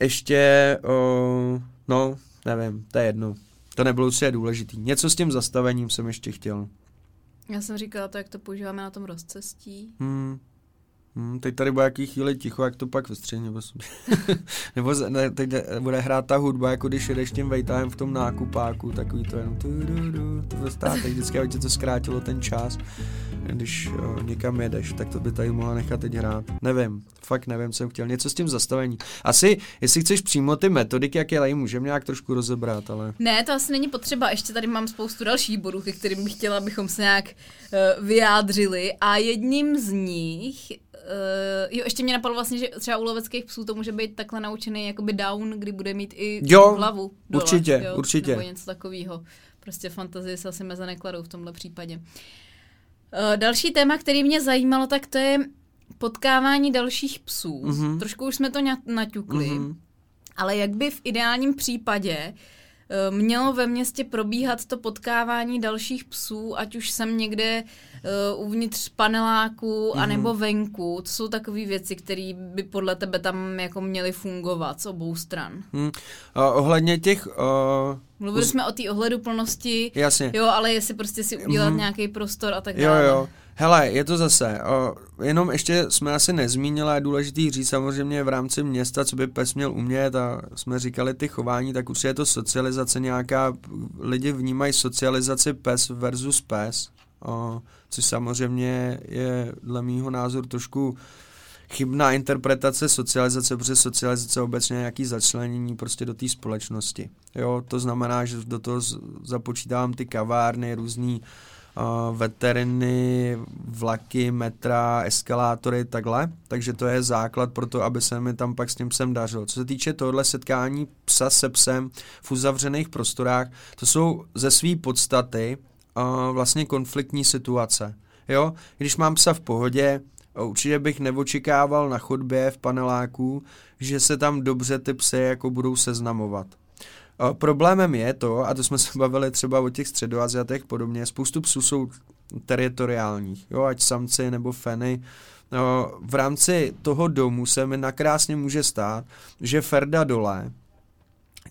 ještě, o, no, nevím, to je jedno. To nebylo určitě důležitý. Něco s tím zastavením jsem ještě chtěl. Já jsem říkala to, jak to používáme na tom rozcestí. Hmm. Hmm, teď tady bude jaký chvíli ticho, jak to pak vystřihne. Nebo ne, teď bude hrát ta hudba, jako když jedeš tím vejtahem v tom nákupáku, takový to jenom tu, tu, tu, to vystáte, vždycky, aby to zkrátilo ten čas když o, někam jedeš, tak to by tady mohla nechat teď hrát. Nevím, fakt nevím, co jsem chtěl. Něco s tím zastavení. Asi, jestli chceš přímo ty metodiky, jak je lají, můžeme nějak trošku rozebrat, ale... Ne, to asi není potřeba. Ještě tady mám spoustu dalších bodů, ke kterým bych chtěla, abychom se nějak uh, vyjádřili. A jedním z nich Uh, jo, ještě mě napadlo vlastně, že třeba u loveckých psů to může být takhle naučený jakoby down, kdy bude mít i jo, hlavu. Dole, určitě, jo, určitě. Nebo něco takového. Prostě fantazie se asi meze nekladou v tomhle případě. Uh, další téma, který mě zajímalo, tak to je potkávání dalších psů. Mm-hmm. Trošku už jsme to naťukli. Mm-hmm. Ale jak by v ideálním případě uh, mělo ve městě probíhat to potkávání dalších psů, ať už jsem někde uh, uvnitř paneláku, mm-hmm. anebo venku. To jsou takové věci, které by podle tebe tam jako měly fungovat z obou stran. Mm. Uh, ohledně těch... Uh... Mluvili jsme o té ohledu plnosti, Jasně. jo, ale jestli prostě si udělat mm. nějaký prostor a tak dále. Jo, jo. Hele, je to zase, o, jenom ještě jsme asi nezmínili, je důležitý říct samozřejmě v rámci města, co by pes měl umět a jsme říkali ty chování, tak už je to socializace nějaká, lidi vnímají socializaci pes versus pes, o, což samozřejmě je dle mýho názoru trošku chybná interpretace socializace, protože socializace obecně je nějaký začlenění prostě do té společnosti. Jo, to znamená, že do toho započítám ty kavárny, různý veteriny, vlaky, metra, eskalátory, takhle. Takže to je základ pro to, aby se mi tam pak s tím psem dařilo. Co se týče tohle setkání psa se psem v uzavřených prostorách, to jsou ze své podstaty uh, vlastně konfliktní situace. Jo, když mám psa v pohodě, určitě bych neočekával na chodbě v paneláku, že se tam dobře ty psy jako budou seznamovat. Problémem je to, a to jsme se bavili třeba o těch středoaziatech podobně, spoustu psů jsou teritoriálních, jo, ať samci nebo feny. O, v rámci toho domu se mi nakrásně může stát, že Ferda dole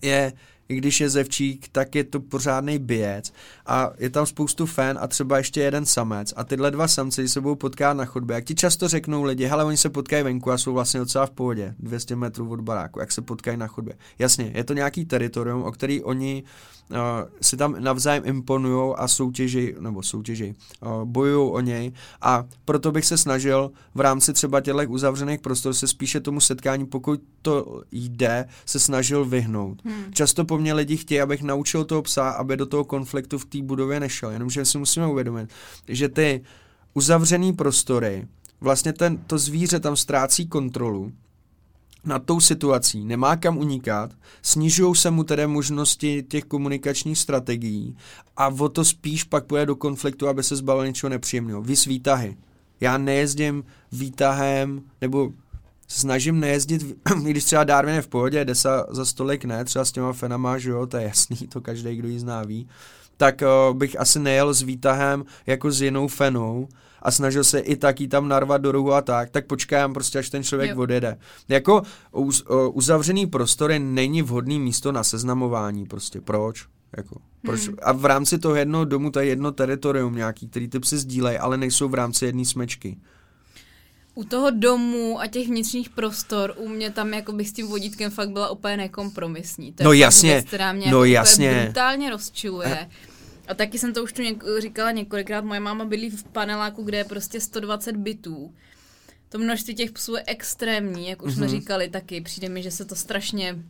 je i když je zevčík, tak je to pořádný bijec a je tam spoustu fan a třeba ještě jeden samec a tyhle dva samci se budou potkat na chodbě. Jak ti často řeknou lidi, hele, oni se potkají venku a jsou vlastně docela v pohodě, 200 metrů od baráku, jak se potkají na chodbě. Jasně, je to nějaký teritorium, o který oni uh, si tam navzájem imponují a soutěží, nebo soutěží, uh, bojují o něj a proto bych se snažil v rámci třeba těchto uzavřených prostor se spíše tomu setkání, pokud to jde, se snažil vyhnout. Hmm. Často po mně lidi chtějí, abych naučil toho psa, aby do toho konfliktu v té budově nešel, jenomže si musíme uvědomit, že ty uzavřený prostory, vlastně ten, to zvíře tam ztrácí kontrolu nad tou situací, nemá kam unikat, snižují se mu tedy možnosti těch komunikačních strategií a o to spíš pak půjde do konfliktu, aby se zbavil něčeho nepříjemného. Vy výtahy. Já nejezdím výtahem, nebo snažím nejezdit, když třeba Darwin je v pohodě, jde se za stolik ne, třeba s těma fenama, že jo, to je jasný, to každý, kdo ji zná ví, tak uh, bych asi nejel s výtahem jako s jinou fenou, a snažil se i tak jí tam narvat do rohu a tak, tak počkám prostě, až ten člověk jo. odjede. Jako uz, uzavřený prostory není vhodný místo na seznamování, prostě proč? Jako, proč? Hmm. A v rámci toho jednoho domu to je jedno teritorium nějaký, který ty psy sdílejí, ale nejsou v rámci jedné smečky. U toho domu a těch vnitřních prostor u mě tam jako bych s tím vodítkem fakt byla úplně nekompromisní. To no jasně, věc, která mě no jako jasně. brutálně rozčiluje. A taky jsem to už tu něk- říkala několikrát, moje máma bydlí v paneláku, kde je prostě 120 bytů. To množství těch psů je extrémní, jak už mm-hmm. jsme mhm. říkali taky. Přijde mi, že se to strašně,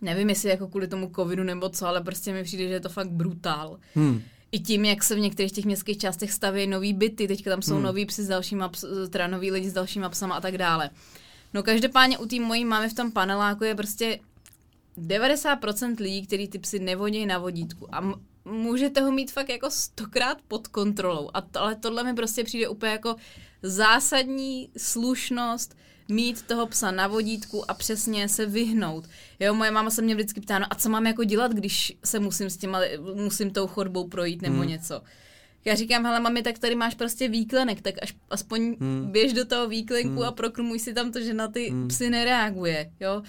nevím jestli jako kvůli tomu covidu nebo co, ale prostě mi přijde, že je to fakt brutál. Hmm. I tím, jak se v některých těch městských částech staví nový byty, teďka tam jsou hmm. nový psy s dalšíma, ps, teda nový lidi s dalšíma psama a tak dále. No každopádně u té mojí máme v tom paneláku je prostě 90% lidí, kteří ty psy nevodí na vodítku. A můžete ho mít fakt jako stokrát pod kontrolou. A to, ale tohle mi prostě přijde úplně jako zásadní slušnost mít toho psa na vodítku a přesně se vyhnout. Jo, moje máma se mě vždycky ptá, no a co mám jako dělat, když se musím s těma, musím tou chodbou projít nebo hmm. něco. Já říkám, hele mami, tak tady máš prostě výklenek, tak až, aspoň hmm. běž do toho výklenku hmm. a prokrmuj si tam to, že na ty hmm. psy nereaguje, jo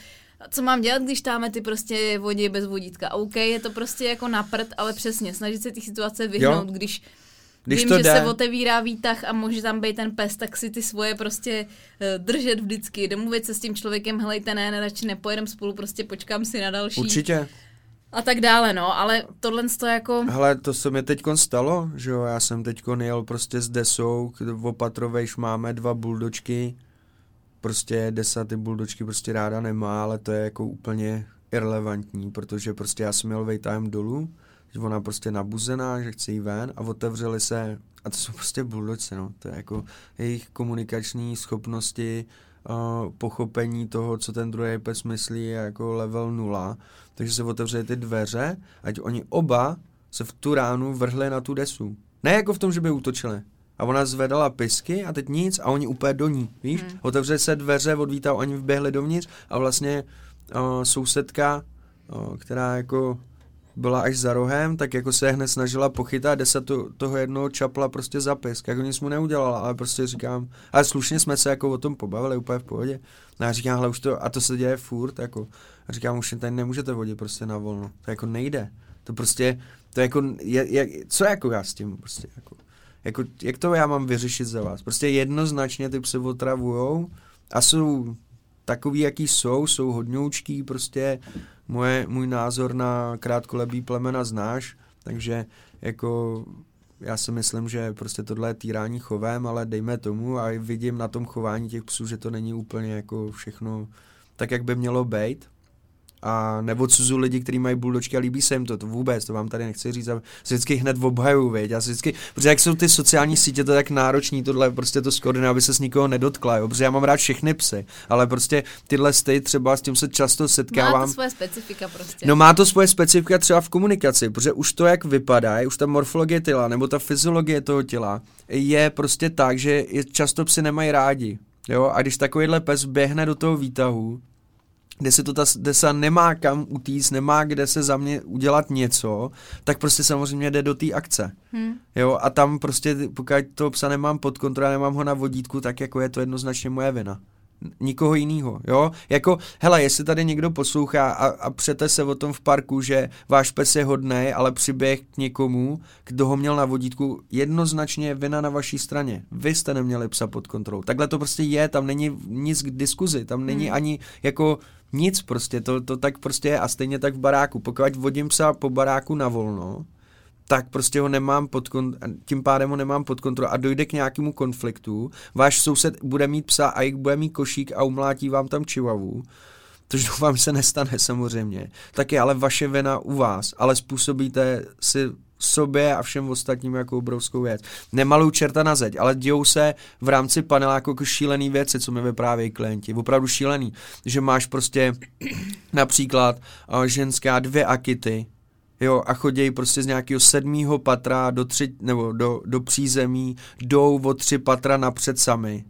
co mám dělat, když táme ty prostě vodě bez vodítka. OK, je to prostě jako na prd, ale přesně, snažit se ty situace vyhnout, jo. když když Vím, to že jde. se otevírá výtah a může tam být ten pes, tak si ty svoje prostě uh, držet vždycky, domluvit se s tím člověkem, helejte, ne, ne, radši nepojedem spolu, prostě počkám si na další. Určitě. A tak dále, no, ale tohle to jako... Hele, to se mi teď stalo, že jo, já jsem teď jel prostě s desou, v opatrovejš máme dva buldočky, prostě Desa ty buldočky prostě ráda nemá, ale to je jako úplně irrelevantní, protože prostě já jsem měl vejtajem dolů, že ona prostě nabuzená, že chce jít ven a otevřeli se, a to jsou prostě buldočce, no, to je jako jejich komunikační schopnosti, uh, pochopení toho, co ten druhý pes myslí, je jako level nula, takže se otevřeli ty dveře, ať oni oba se v tu ránu vrhli na tu desu. Ne jako v tom, že by útočili, a ona zvedala pisky a teď nic a oni úplně do ní, víš? Hmm. Otevřeli se dveře, odvítá, oni vběhli dovnitř a vlastně uh, sousedka, uh, která jako byla až za rohem, tak jako se hned snažila pochytat, kde se to, toho jednoho čapla prostě za pisk, jako nic mu neudělala, ale prostě říkám, ale slušně jsme se jako o tom pobavili úplně v pohodě. No a já říkám, ale už to, a to se děje furt, jako, a říkám, už tady nemůžete vodit prostě na volno, to jako nejde, to prostě, to jako, je, je, co jako já s tím prostě, jako, jako, jak to já mám vyřešit za vás? Prostě jednoznačně ty psy otravujou a jsou takový, jaký jsou, jsou hodňoučký, prostě moje, můj názor na krátkolebý plemena znáš, takže jako já si myslím, že prostě tohle je týrání chovem, ale dejme tomu a vidím na tom chování těch psů, že to není úplně jako všechno tak, jak by mělo být. A neodsuzu lidi, kteří mají buldočky a líbí se jim to, to vůbec, to vám tady nechci říct, a vždycky hned obhaju, věď, já vždycky, protože jak jsou ty sociální sítě, to je tak náročný, tohle prostě to skoordinuje, aby se s nikoho nedotkla, jo, protože já mám rád všechny psy, ale prostě tyhle sty třeba s tím se často setkávám. Má to svoje specifika prostě. No má to svoje specifika třeba v komunikaci, protože už to, jak vypadá, už ta morfologie těla, nebo ta fyziologie toho těla, je prostě tak, že je, často psy nemají rádi. Jo, a když takovýhle pes běhne do toho výtahu, kde se to ta desa nemá kam utíct, nemá kde se za mě udělat něco, tak prostě samozřejmě jde do té akce. Hmm. Jo, a tam prostě, pokud to psa nemám pod kontrolou, nemám ho na vodítku, tak jako je to jednoznačně moje vina nikoho jiného, jo? Jako, hele, jestli tady někdo poslouchá a, a přete se o tom v parku, že váš pes je hodný, ale přiběh k někomu, kdo ho měl na vodítku, jednoznačně je vina na vaší straně. Vy jste neměli psa pod kontrolou. Takhle to prostě je, tam není nic k diskuzi, tam není hmm. ani jako nic prostě, to, to tak prostě je a stejně tak v baráku. Pokud vodím psa po baráku na volno, tak prostě ho nemám pod kont- tím pádem ho nemám pod kontrolou a dojde k nějakému konfliktu, váš soused bude mít psa a jak bude mít košík a umlátí vám tam čivavu, což doufám se nestane samozřejmě, tak je ale vaše vina u vás, ale způsobíte si sobě a všem ostatním jako obrovskou věc. Nemalou čerta na zeď, ale dějou se v rámci paneláku jako šílený věci, co mi vyprávějí klienti. Opravdu šílený, že máš prostě například uh, ženská dvě akity, jo, a chodějí prostě z nějakého sedmého patra do, tři, nebo do, do přízemí, jdou o tři patra napřed sami.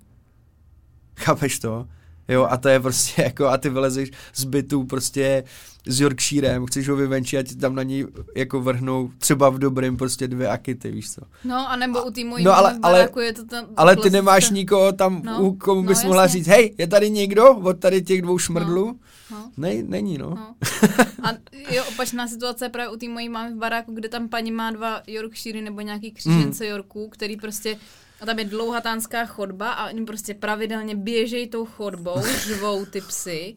Chápeš to? Jo, a to je prostě jako, a ty vylezeš z bytu prostě s Yorkshirem, chceš ho vyvenčit a ti tam na něj jako vrhnou třeba v dobrém prostě dvě akity, víš co. No, a nebo u té mojí no, ale, ale, je to tam... Ale ty nemáš nikoho tam, no, u komu no, bys jasně. mohla říct, hej, je tady někdo od tady těch dvou šmrdlů? No. No. Ne, není, no. no. A jo, opačná situace je právě u té mojí mámy v baráku, kde tam paní má dva Yorkshire nebo nějaký křížence mm. Yorků, který prostě a tam je dlouhatánská chodba a oni prostě pravidelně běžejí tou chodbou, žvou ty psy.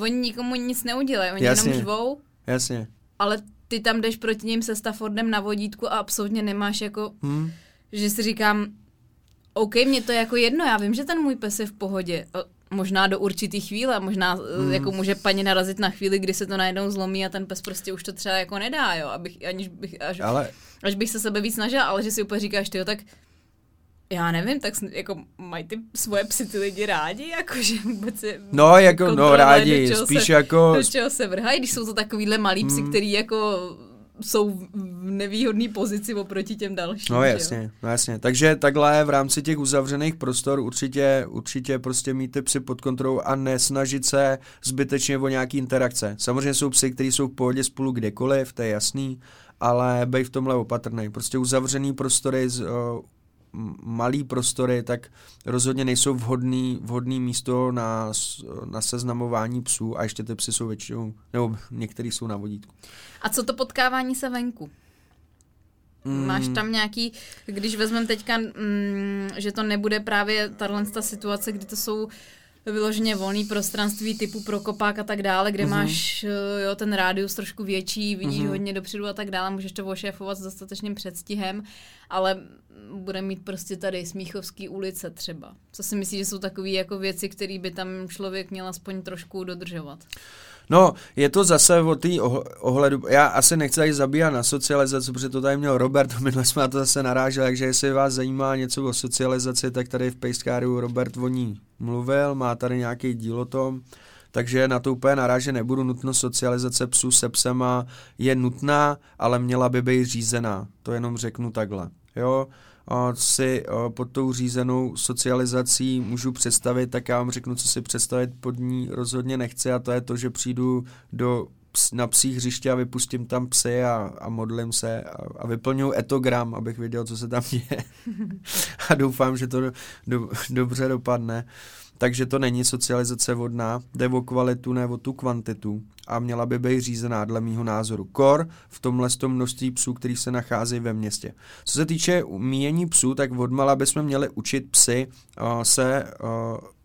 Oni nikomu nic neudělají, oni Jasně. jenom žvou. Jasně. Ale ty tam jdeš proti ním se Staffordem na vodítku a absolutně nemáš jako, hmm. že si říkám, OK, mě to je jako jedno, já vím, že ten můj pes je v pohodě. Možná do určitý chvíle, možná hmm. jako může paní narazit na chvíli, kdy se to najednou zlomí a ten pes prostě už to třeba jako nedá, jo, abych, aniž bych, až, ale... až bych se sebe víc snažila, ale že si úplně říkáš, ty jo, tak já nevím, tak jako mají ty svoje psy ty lidi rádi, jakože vůbec je No, jako, no rádi, spíš se, jako... Do čeho se vrhají, když jsou to takovýhle malí psy, hmm. který jako jsou v nevýhodné pozici oproti těm dalším. No jasně, no jasně. Takže takhle v rámci těch uzavřených prostor určitě, určitě prostě mít ty psy pod kontrolou a nesnažit se zbytečně o nějaký interakce. Samozřejmě jsou psy, kteří jsou v pohodě spolu kdekoliv, to je jasný, ale bej v tomhle opatrný. Prostě uzavřený prostory z, malý prostory, tak rozhodně nejsou vhodný, vhodný místo na, na seznamování psů a ještě ty psy jsou většinou, nebo některý jsou na vodítku. A co to potkávání se venku? Mm. Máš tam nějaký, když vezmeme teďka, mm, že to nebude právě tahle situace, kdy to jsou vyloženě volný prostranství typu prokopák a tak dále, kde mm-hmm. máš eh, jo, ten rádius trošku větší, vidíš mm-hmm. hodně dopředu a tak dále, můžeš to ošéfovat s dostatečným předstihem, ale bude mít prostě tady Smíchovský ulice třeba. Co si myslíš, že jsou takové jako věci, které by tam člověk měl aspoň trošku dodržovat? No, je to zase o té ohledu, já asi nechci tady zabíjat na socializaci, protože to tady měl Robert, minule jsme na to zase naráželi, takže jestli vás zajímá něco o socializaci, tak tady v Pejskáriu Robert o ní mluvil, má tady nějaký díl o tom, takže na to úplně naráže nebudu. Nutnost socializace psů se psema je nutná, ale měla by být řízená. To jenom řeknu takhle. Jo, si pod tou řízenou socializací můžu představit, tak já vám řeknu, co si představit pod ní rozhodně nechci a to je to, že přijdu do na psí hřiště a vypustím tam psy a, a modlím se a, a vyplňuji etogram, abych věděl, co se tam děje. a doufám, že to do, do, dobře dopadne. Takže to není socializace vodná, jde o kvalitu, ne o tu kvantitu a měla by být řízená dle mýho názoru. Kor v tomhle tom množství psů, který se nacházejí ve městě. Co se týče míjení psů, tak odmala bychom měli učit psy uh, se uh,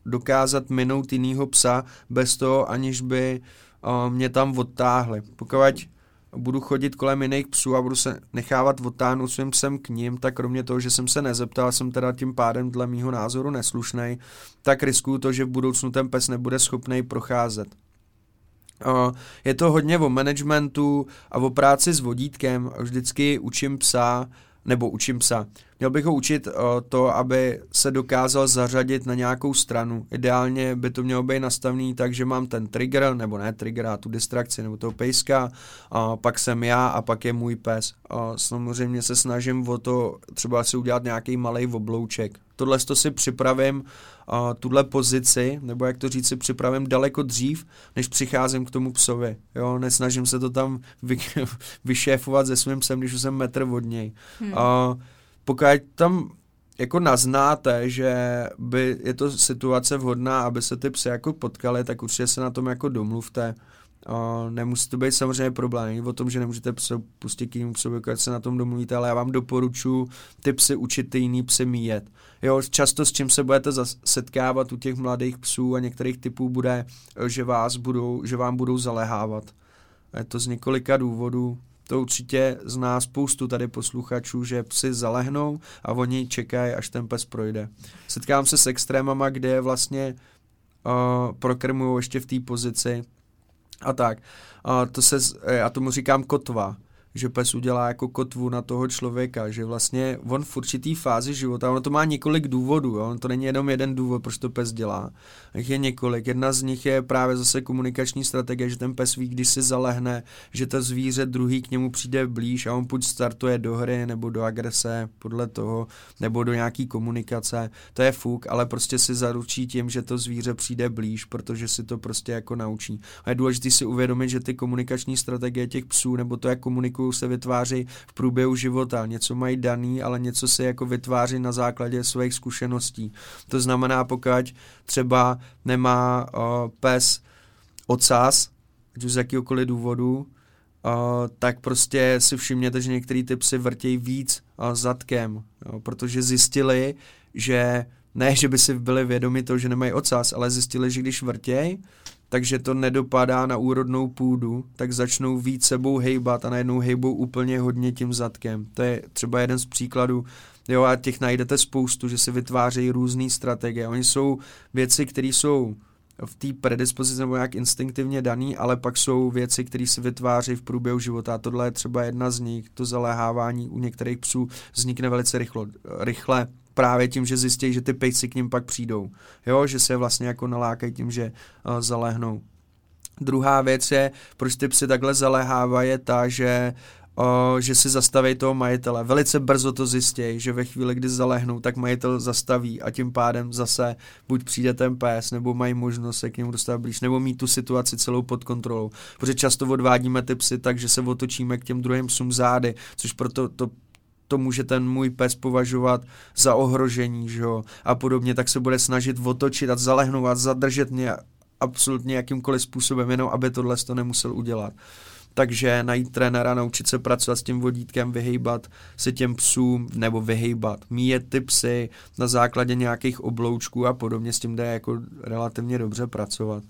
dokázat minout jinýho psa bez toho, aniž by uh, mě tam odtáhli. Pokud budu chodit kolem jiných psů a budu se nechávat odtáhnout svým psem k ním, tak kromě toho, že jsem se nezeptal, jsem teda tím pádem dle mýho názoru neslušný, tak riskuju to, že v budoucnu ten pes nebude schopný procházet. Je to hodně o managementu a o práci s vodítkem. Vždycky učím psa, nebo učím psa. Měl bych ho učit uh, to, aby se dokázal zařadit na nějakou stranu. Ideálně by to mělo být nastavený tak, že mám ten trigger, nebo ne trigger, a tu distrakci, nebo toho pejska, uh, pak jsem já a pak je můj pes. Uh, samozřejmě se snažím o to třeba si udělat nějaký malý oblouček. Tohle to si připravím, uh, tuhle pozici, nebo jak to říct, si připravím daleko dřív, než přicházím k tomu psovi. Jo, nesnažím se to tam vy, vyšéfovat se svým psem, když už jsem metr od něj. Hmm. Uh, pokud tam jako naznáte, že by je to situace vhodná, aby se ty psy jako potkali, tak určitě se na tom jako domluvte. Uh, nemusí to být samozřejmě problém, není o tom, že nemůžete psa pustit k jinému psovi, když se na tom domluvíte, ale já vám doporučuji ty psy učit ty jiný psy míjet. Jo, často s čím se budete setkávat u těch mladých psů a některých typů bude, že, vás budou, že vám budou zalehávat. Je to z několika důvodů to určitě zná spoustu tady posluchačů, že psi zalehnou a oni čekají, až ten pes projde. Setkám se s extrémama, kde vlastně uh, prokrmují ještě v té pozici a tak. Uh, to se, já tomu říkám kotva že pes udělá jako kotvu na toho člověka, že vlastně on v určitý fázi života, ono to má několik důvodů, jo? on to není jenom jeden důvod, proč to pes dělá, jich je několik. Jedna z nich je právě zase komunikační strategie, že ten pes ví, když si zalehne, že to zvíře druhý k němu přijde blíž a on buď startuje do hry nebo do agrese, podle toho, nebo do nějaký komunikace. To je fuk, ale prostě si zaručí tím, že to zvíře přijde blíž, protože si to prostě jako naučí. A je důležité si uvědomit, že ty komunikační strategie těch psů, nebo to, jak komunikují komunikují, se vytváří v průběhu života. Něco mají daný, ale něco se jako vytváří na základě svých zkušeností. To znamená, pokud třeba nemá uh, pes ocas, ať už z jakýkoliv důvodu, uh, tak prostě si všimněte, že některý ty psy vrtějí víc uh, zadkem, jo, protože zjistili, že ne, že by si byli vědomi toho, že nemají ocas, ale zjistili, že když vrtěj, takže to nedopadá na úrodnou půdu, tak začnou víc sebou hejbat a najednou hejbou úplně hodně tím zadkem. To je třeba jeden z příkladů, jo, a těch najdete spoustu, že si vytvářejí různé strategie. Oni jsou věci, které jsou v té predispozici nebo nějak instinktivně daný, ale pak jsou věci, které se vytváří v průběhu života. A tohle je třeba jedna z nich. To zaléhávání u některých psů vznikne velice rychlo, rychle právě tím, že zjistí, že ty pejci k ním pak přijdou. Jo, že se vlastně jako nalákají tím, že uh, zalehnou. Druhá věc je, proč ty psy takhle zaléhávají, je ta, že o, že si zastaví toho majitele. Velice brzo to zjistí, že ve chvíli, kdy zalehnou, tak majitel zastaví a tím pádem zase buď přijde ten pes, nebo mají možnost se k němu dostat blíž, nebo mít tu situaci celou pod kontrolou. Protože často odvádíme ty psy tak, že se otočíme k těm druhým psům zády, což proto to to může ten můj pes považovat za ohrožení, že jo, a podobně, tak se bude snažit otočit a zalehnout a zadržet mě absolutně jakýmkoliv způsobem, jenom aby tohle to nemusel udělat. Takže najít trenéra, naučit se pracovat s tím vodítkem, vyhejbat se těm psům, nebo vyhejbat, míjet ty psy na základě nějakých obloučků a podobně, s tím jde jako relativně dobře pracovat.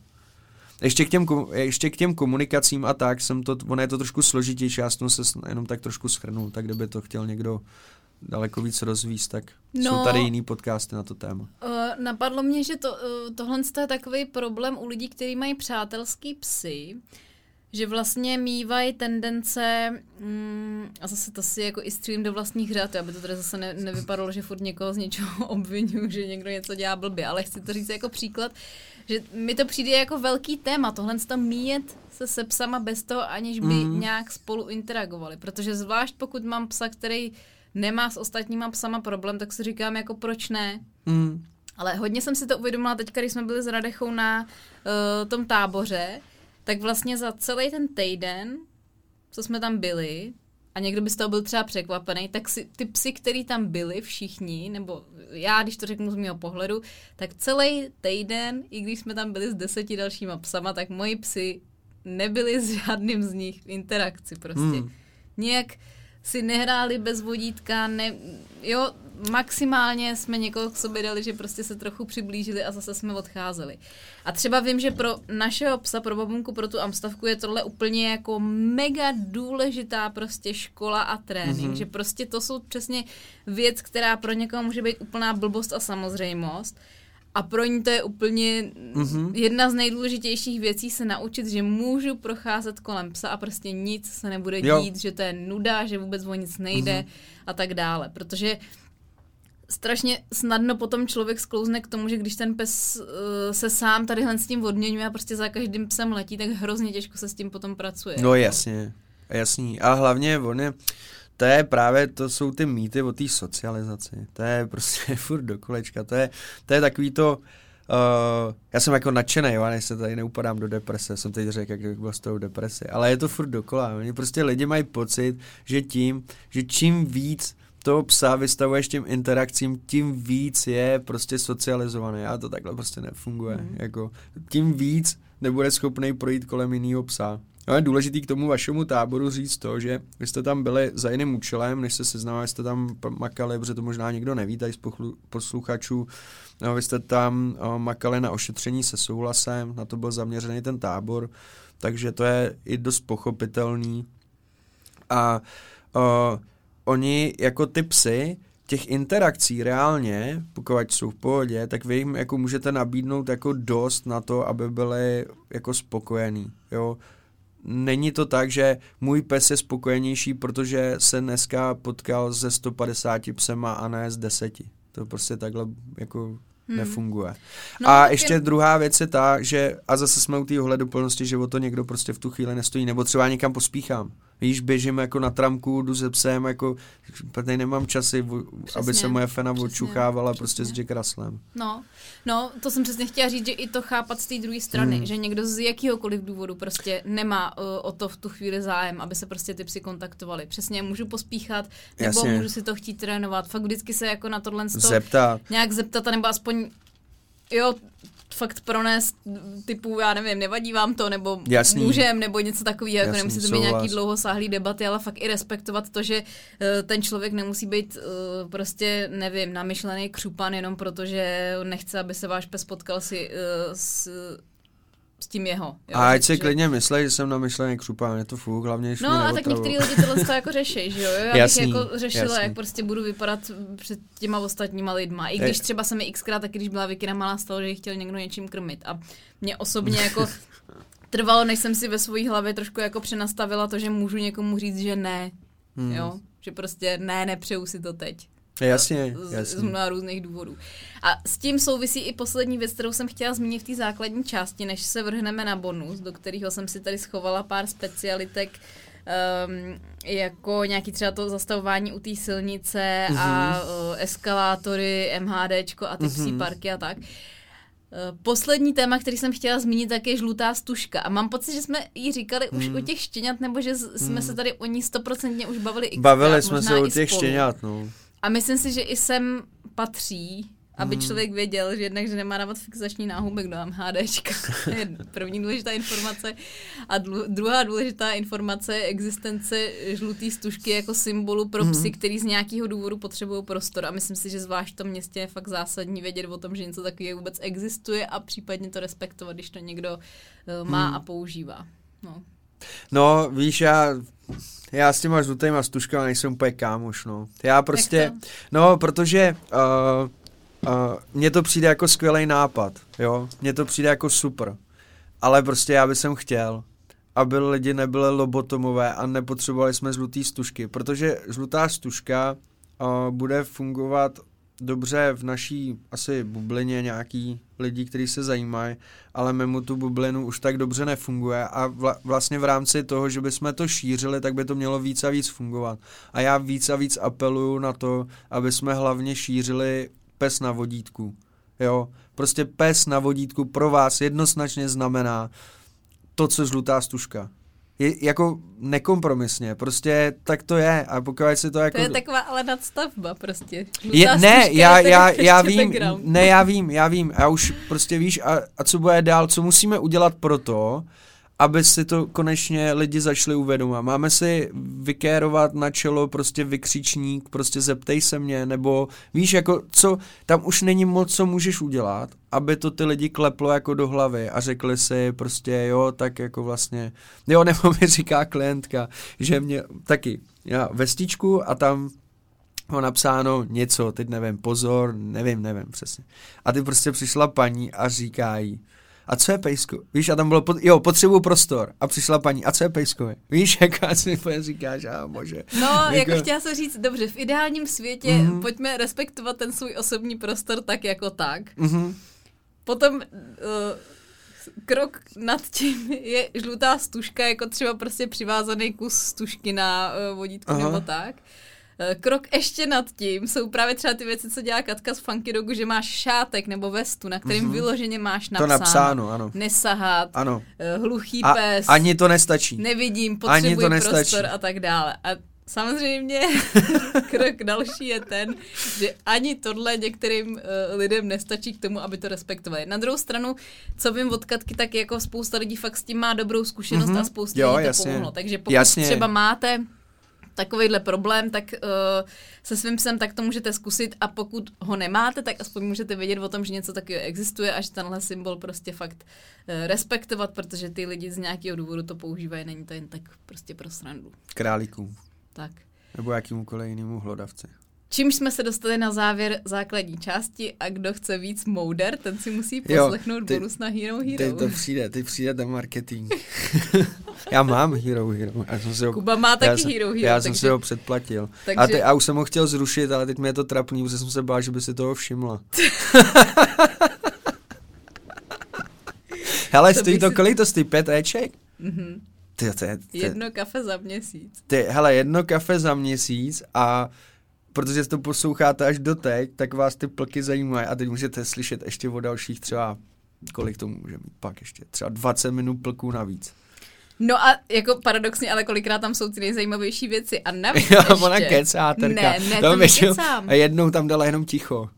Ještě k, těm, ještě k těm komunikacím a tak, jsem to, ono je to trošku složitější, já jsem se jenom tak trošku schrnul, tak kdyby to chtěl někdo daleko víc rozvíst, tak no, jsou tady jiný podcasty na to téma. Uh, napadlo mě, že to, uh, tohle je takový problém u lidí, kteří mají přátelský psy, že vlastně mývají tendence, mm, a zase to si jako i střílím do vlastních řad, aby to tady zase ne, nevypadalo, že furt někoho z něčeho obvinuju, že někdo něco dělá blbě, ale chci to říct jako příklad, že mi to přijde jako velký téma, tohle to míjet se se psama bez toho, aniž by mm. nějak spolu interagovali, protože zvlášť pokud mám psa, který nemá s ostatníma psama problém, tak si říkám jako proč ne. Mm. Ale hodně jsem si to uvědomila teď, když jsme byli s Radechou na uh, tom táboře, tak vlastně za celý ten týden, co jsme tam byli, a někdo by z toho byl třeba překvapený, tak si ty psy, který tam byli všichni, nebo já, když to řeknu z mého pohledu, tak celý týden, i když jsme tam byli s deseti dalšíma psama, tak moji psy nebyli s žádným z nich v interakci prostě. Hmm. Nějak si nehráli bez vodítka, ne, jo, maximálně jsme někoho k sobě dali, že prostě se trochu přiblížili a zase jsme odcházeli. A třeba vím, že pro našeho psa, pro babunku, pro tu amstavku je tohle úplně jako mega důležitá prostě škola a trénink, mm-hmm. že prostě to jsou přesně věc, která pro někoho může být úplná blbost a samozřejmost, A pro ní to je úplně Mhm. jedna z nejdůležitějších věcí se naučit, že můžu procházet kolem psa a prostě nic se nebude Jo. dít, že to je nuda, že vůbec o nic nejde Mhm. a tak dále. Protože strašně snadno potom člověk sklouzne k tomu, že když ten pes uh, se sám tadyhle s tím odměňuje a prostě za každým psem letí, tak hrozně těžko se s tím potom pracuje. No jasně, jasný. A hlavně on je, to je právě, to jsou ty mýty o té socializaci. To je prostě furt do kolečka. To je, to je takový to, Uh, já jsem jako nadšený, jo, než se tady neupadám do deprese, jsem teď řekl, jak byl s tou depresi, ale je to furt dokola. Oni prostě lidi mají pocit, že tím, že čím víc toho psa vystavuješ těm interakcím, tím víc je prostě socializovaný. A to takhle prostě nefunguje. Mm. Jako, tím víc nebude schopný projít kolem jiného psa. No je důležitý k tomu vašemu táboru říct to, že vy jste tam byli za jiným účelem, než se seznámili, jste tam makali, protože to možná někdo neví, tady z posluchačů, no, vy jste tam o, makali na ošetření se souhlasem, na to byl zaměřený ten tábor, takže to je i dost pochopitelný. A o, oni jako ty psy, těch interakcí reálně, pokud jsou v pohodě, tak vy jim jako můžete nabídnout jako dost na to, aby byli jako spokojení, jo. Není to tak, že můj pes je spokojenější, protože se dneska potkal ze 150 psema a ne z 10. To prostě takhle jako hmm. nefunguje. No, a ještě jen- druhá věc je ta, že a zase jsme u té ohleduplnosti, že o to někdo prostě v tu chvíli nestojí, nebo třeba někam pospíchám. Víš, běžím jako na tramku, jdu se psem, jako tady nemám časy, v- aby se moje fena přesně, odčuchávala prostě s přesně. Jack Russlem. No, no, to jsem přesně chtěla říct, že i to chápat z té druhé strany, Hmm. že někdo z jakýhokoliv důvodu prostě nemá uh, o to v tu chvíli zájem, aby se prostě ty psy kontaktovali. Přesně, můžu pospíchat, nebo Jasně. můžu si to chtít trénovat. Fakt vždycky se jako na tohle to Zeptat. nějak zeptat, nebo aspoň, jo, fakt pronést typu, já nevím, nevadí vám to, nebo Jasný. můžem, nebo něco takového, jako nemusí to být nějaký dlouhosáhlý debaty, ale fakt i respektovat to, že eh, ten člověk nemusí být eh, prostě, nevím, namyšlený křupan jenom proto, že nechce, aby se váš pes potkal si eh, s, s tím jeho. Jo, A ať si že- klidně myslej, že jsem namyšlený křupán, je to fuk, hlavně No mě a tak některý lidi tohle to jako řeší, že jo? Já Jasný, bych jako řešila, jasný. jak prostě budu vypadat před těma ostatníma lidma. I když třeba se mi xkrát taky, když byla Vikina malá, stalo, že ji chtěl někdo něčím krmit. A mě osobně jako trvalo, než jsem si ve své hlavě trošku jako přenastavila to, že můžu někomu říct, že ne. Hmm. Jo? Že prostě ne, nepřeju si to teď. Jasně, Z, z jasně. mnoha různých důvodů. A s tím souvisí i poslední věc, kterou jsem chtěla zmínit v té základní části, než se vrhneme na bonus, do kterého jsem si tady schovala pár specialitek, um, jako nějaký třeba to zastavování u té silnice mm-hmm. a uh, eskalátory, MHDčko a ty mm-hmm. psí parky a tak. Uh, Poslední téma, který jsem chtěla zmínit, tak je žlutá stužka. A mám pocit, že jsme ji říkali už Hmm. o těch štěňat, nebo že z- jsme se tady o ní stoprocentně už bavili Bavili jsme se o těch spolu. štěňat, no. A myslím si, že i sem patří, aby Hmm. člověk věděl, že jednak, že nemá dávat fixační náhubek do MHDčka. To je první důležitá informace. A dlu- druhá důležitá informace je existence žluté stužky jako symbolu pro psy, který z nějakého důvodu potřebují prostor. A myslím si, že zvlášť v tom městě je fakt zásadní vědět o tom, že něco takového vůbec existuje a případně to respektovat, když to někdo uh, má a používá. No. No, víš, já, já s těma žlutýma stužkama nejsem úplně kámoš, no. Já prostě, no, protože uh, uh, mně to přijde jako skvělý nápad, jo, mně to přijde jako super, ale prostě já bych chtěl, aby lidi nebyli lobotomové a nepotřebovali jsme žlutý stužky, protože žlutá stužka uh, bude fungovat dobře v naší asi bublině nějaký lidí, kteří se zajímají, ale mimo tu bublinu už tak dobře nefunguje a vla, vlastně v rámci toho, že bychom to šířili, tak by to mělo víc a víc fungovat. A já víc a víc apeluju na to, aby jsme hlavně šířili pes na vodítku. Jo, prostě pes na vodítku pro vás jednoznačně znamená to, co žlutá stužka. Je jako nekompromisně, prostě tak to je a pokud si to jako... To je taková ale nadstavba prostě. Je, ne, já, já, já vím, background. ne, já vím, já vím, já už prostě víš, a, a co bude dál, co musíme udělat pro to, aby si to konečně lidi začali uvědomovat. Máme si vykérovat na čelo prostě vykřičník, prostě zeptej se mě, nebo víš, jako co, tam už není moc, co můžeš udělat, aby to ty lidi kleplo jako do hlavy a řekli si prostě jo, tak jako vlastně, jo, nebo mi říká klientka, že mě taky, já vestičku a tam bylo napsáno něco, teď nevím, pozor, nevím, nevím přesně. A ty prostě přišla paní a říká jí, a co je pejsko? Víš, a tam bylo, pot, jo, potřebuju prostor. A přišla paní, a co je pejsko? Víš, jaká si mi říkáš, a bože. No, jako... jako chtěla se říct, dobře, v ideálním světě mm-hmm. pojďme respektovat ten svůj osobní prostor tak jako tak. Mm-hmm. Potom uh, krok nad tím je žlutá stužka, jako třeba prostě přivázaný kus stužky na uh, vodítku Aha. nebo tak. Eh, krok ještě nad tím jsou právě třeba ty věci, co dělá Katka z Funky Dogu, že máš šátek nebo vestu, na kterým mm-hmm. vyloženě máš napsáno. To napsáno, ano. Nesahat, ano. Eh, hluchý a pes. Ani to nestačí. Nevidím, potřebuji ani to nestačí. prostor a tak dále. A Samozřejmě krok další je ten, že ani tohle některým uh, lidem nestačí k tomu, aby to respektovali. Na druhou stranu, co vím od Katky, tak jako spousta lidí fakt s tím má dobrou zkušenost mm-hmm. a spousta jo, lidí to pomohlo. Takže pokud jasně. třeba máte takovýhle problém, tak uh, se svým psem tak to můžete zkusit a pokud ho nemáte, tak aspoň můžete vědět o tom, že něco takového existuje a že tenhle symbol prostě fakt uh, respektovat, protože ty lidi z nějakého důvodu to používají, není to jen tak prostě pro srandu. Králíků. Tak. Nebo jakýmukoliv jinému hlodavci. Čímž jsme se dostali na závěr základní části a kdo chce víc mouder, ten si musí poslechnout jo, ty, bonus na Hero Hero. Ty to přijde, ty přijde ten marketing. já mám Hero Hero. Já jsem si ho, Kuba má taky já Hero Hero. Já takže, jsem si ho předplatil. Takže, a, ty, a už jsem ho chtěl zrušit, ale teď mi je to trapný, protože jsem se bál, že by si toho všimla. Hele, stojí to, si... kolik to stojí? Pět Eček? Mhm. Ty, to je, ty, jedno kafe za měsíc. Ty, hele, jedno kafe za měsíc a protože to posloucháte až do teď, tak vás ty plky zajímají a teď můžete slyšet ještě o dalších třeba, kolik to může mít pak ještě, třeba 20 minut plků navíc. No a jako paradoxně, ale kolikrát tam jsou ty nejzajímavější věci a navíc jo, ještě... ona kecá, terka. Ne, ne, to, to většinou, A jednou tam dala jenom ticho.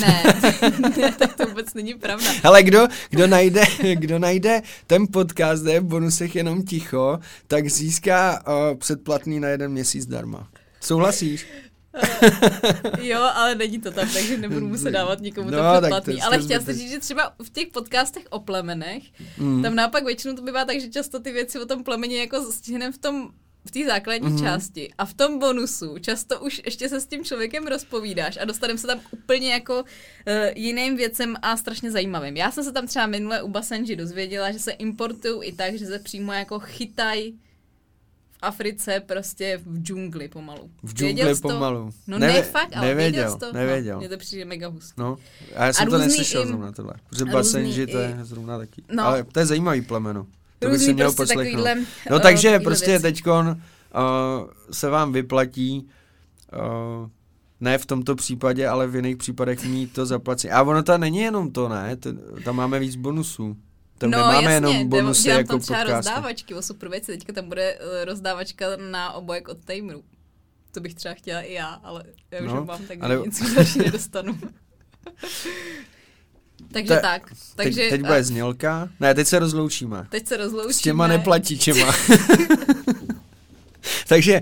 Ne, ne, tak to vůbec není pravda. Ale kdo, kdo, najde, kdo najde ten podcast, kde je v bonusech jenom ticho, tak získá uh, předplatný na jeden měsíc darma. Souhlasíš? Jo, ale není to tam, takže nebudu muset dávat nikomu no, to předplatný. Ale chtěla jsem říct, že třeba v těch podcastech o plemenech, mm. tam naopak většinou to bývá tak, že často ty věci o tom plemeni jako stihneme v tom v té základní mm-hmm. části a v tom bonusu často už ještě se s tím člověkem rozpovídáš a dostaneme se tam úplně jako uh, jiným věcem a strašně zajímavým. Já jsem se tam třeba minule u Basenji dozvěděla, že se importují i tak, že se přímo jako chytají Africe prostě v džungli pomalu. V džungli pomalu. No Neve- ne, fakt, ale nevěděl, to. nevěděl. No, mně to přijde mega hustý. No, a já jsem a to neslyšel im... zrovna tohle. Protože Basenji to je zrovna taky. No. Ale to je zajímavý plemeno. To bych si měl prostě poslechnout. No uh, takže prostě věci. teďkon uh, se vám vyplatí uh, ne v tomto případě, ale v jiných případech mít to zaplacení. A ono to není jenom to, ne? tam máme víc bonusů. Tam no, nemáme jasně, jenom bonusy dělám jako tam třeba podcasty. rozdávačky o super věci. Teďka tam bude uh, rozdávačka na obojek od Timeru. To bych třeba chtěla i já, ale já už no, mám, tak ale... nic další nedostanu. takže Ta, tak. Takže, teď, teď bude a... znělka. Ne, teď se rozloučíme. Teď se rozloučíme. S těma neplatíčema. takže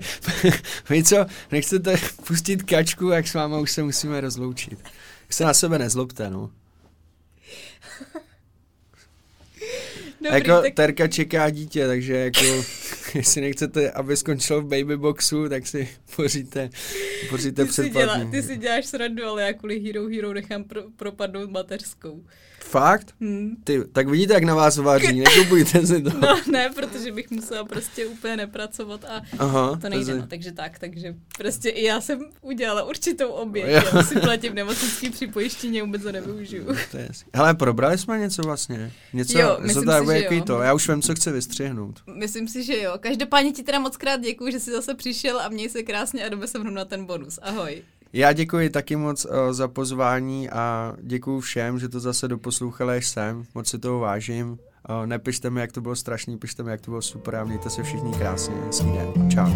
vy co, nechcete pustit kačku, jak s váma už se musíme rozloučit. Se na sebe nezlobte, no. Dobrý, jako tak... Terka čeká dítě, takže jako jestli nechcete, aby skončil v baby boxu, tak si poříte, poříte ty si, dělá, ty si děláš srandu, ale já kvůli Hero Hero nechám pro, propadnout mateřskou. Fakt? Hmm. Ty, tak vidíte, jak na vás vaří, nekupujte si to. No ne, protože bych musela prostě úplně nepracovat a Aha, to nejde. No, takže tak, takže prostě i já jsem udělala určitou oběť. Já si platím nemocnický připojištění, vůbec to nevyužiju. To je Hele, probrali jsme něco vlastně? Něco, jo, myslím to si, že jo. to. Já už vím, co chci vystřihnout. Myslím si, že jo. Každopádně ti teda moc krát děkuji, že jsi zase přišel a měj se krásně a jdeme se na ten bonus. Ahoj. Já děkuji taky moc uh, za pozvání a děkuji všem, že to zase doposlouchali až sem. Moc si toho vážím. Uh, nepište mi, jak to bylo strašný, pište mi, jak to bylo super a mějte se všichni krásně. Hezký den. Čau.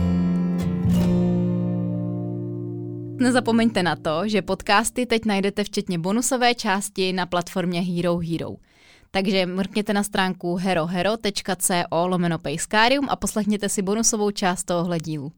Nezapomeňte na to, že podcasty teď najdete včetně bonusové části na platformě Hero Hero. Takže mrkněte na stránku herohero.co lomeno a poslechněte si bonusovou část tohohle dílu.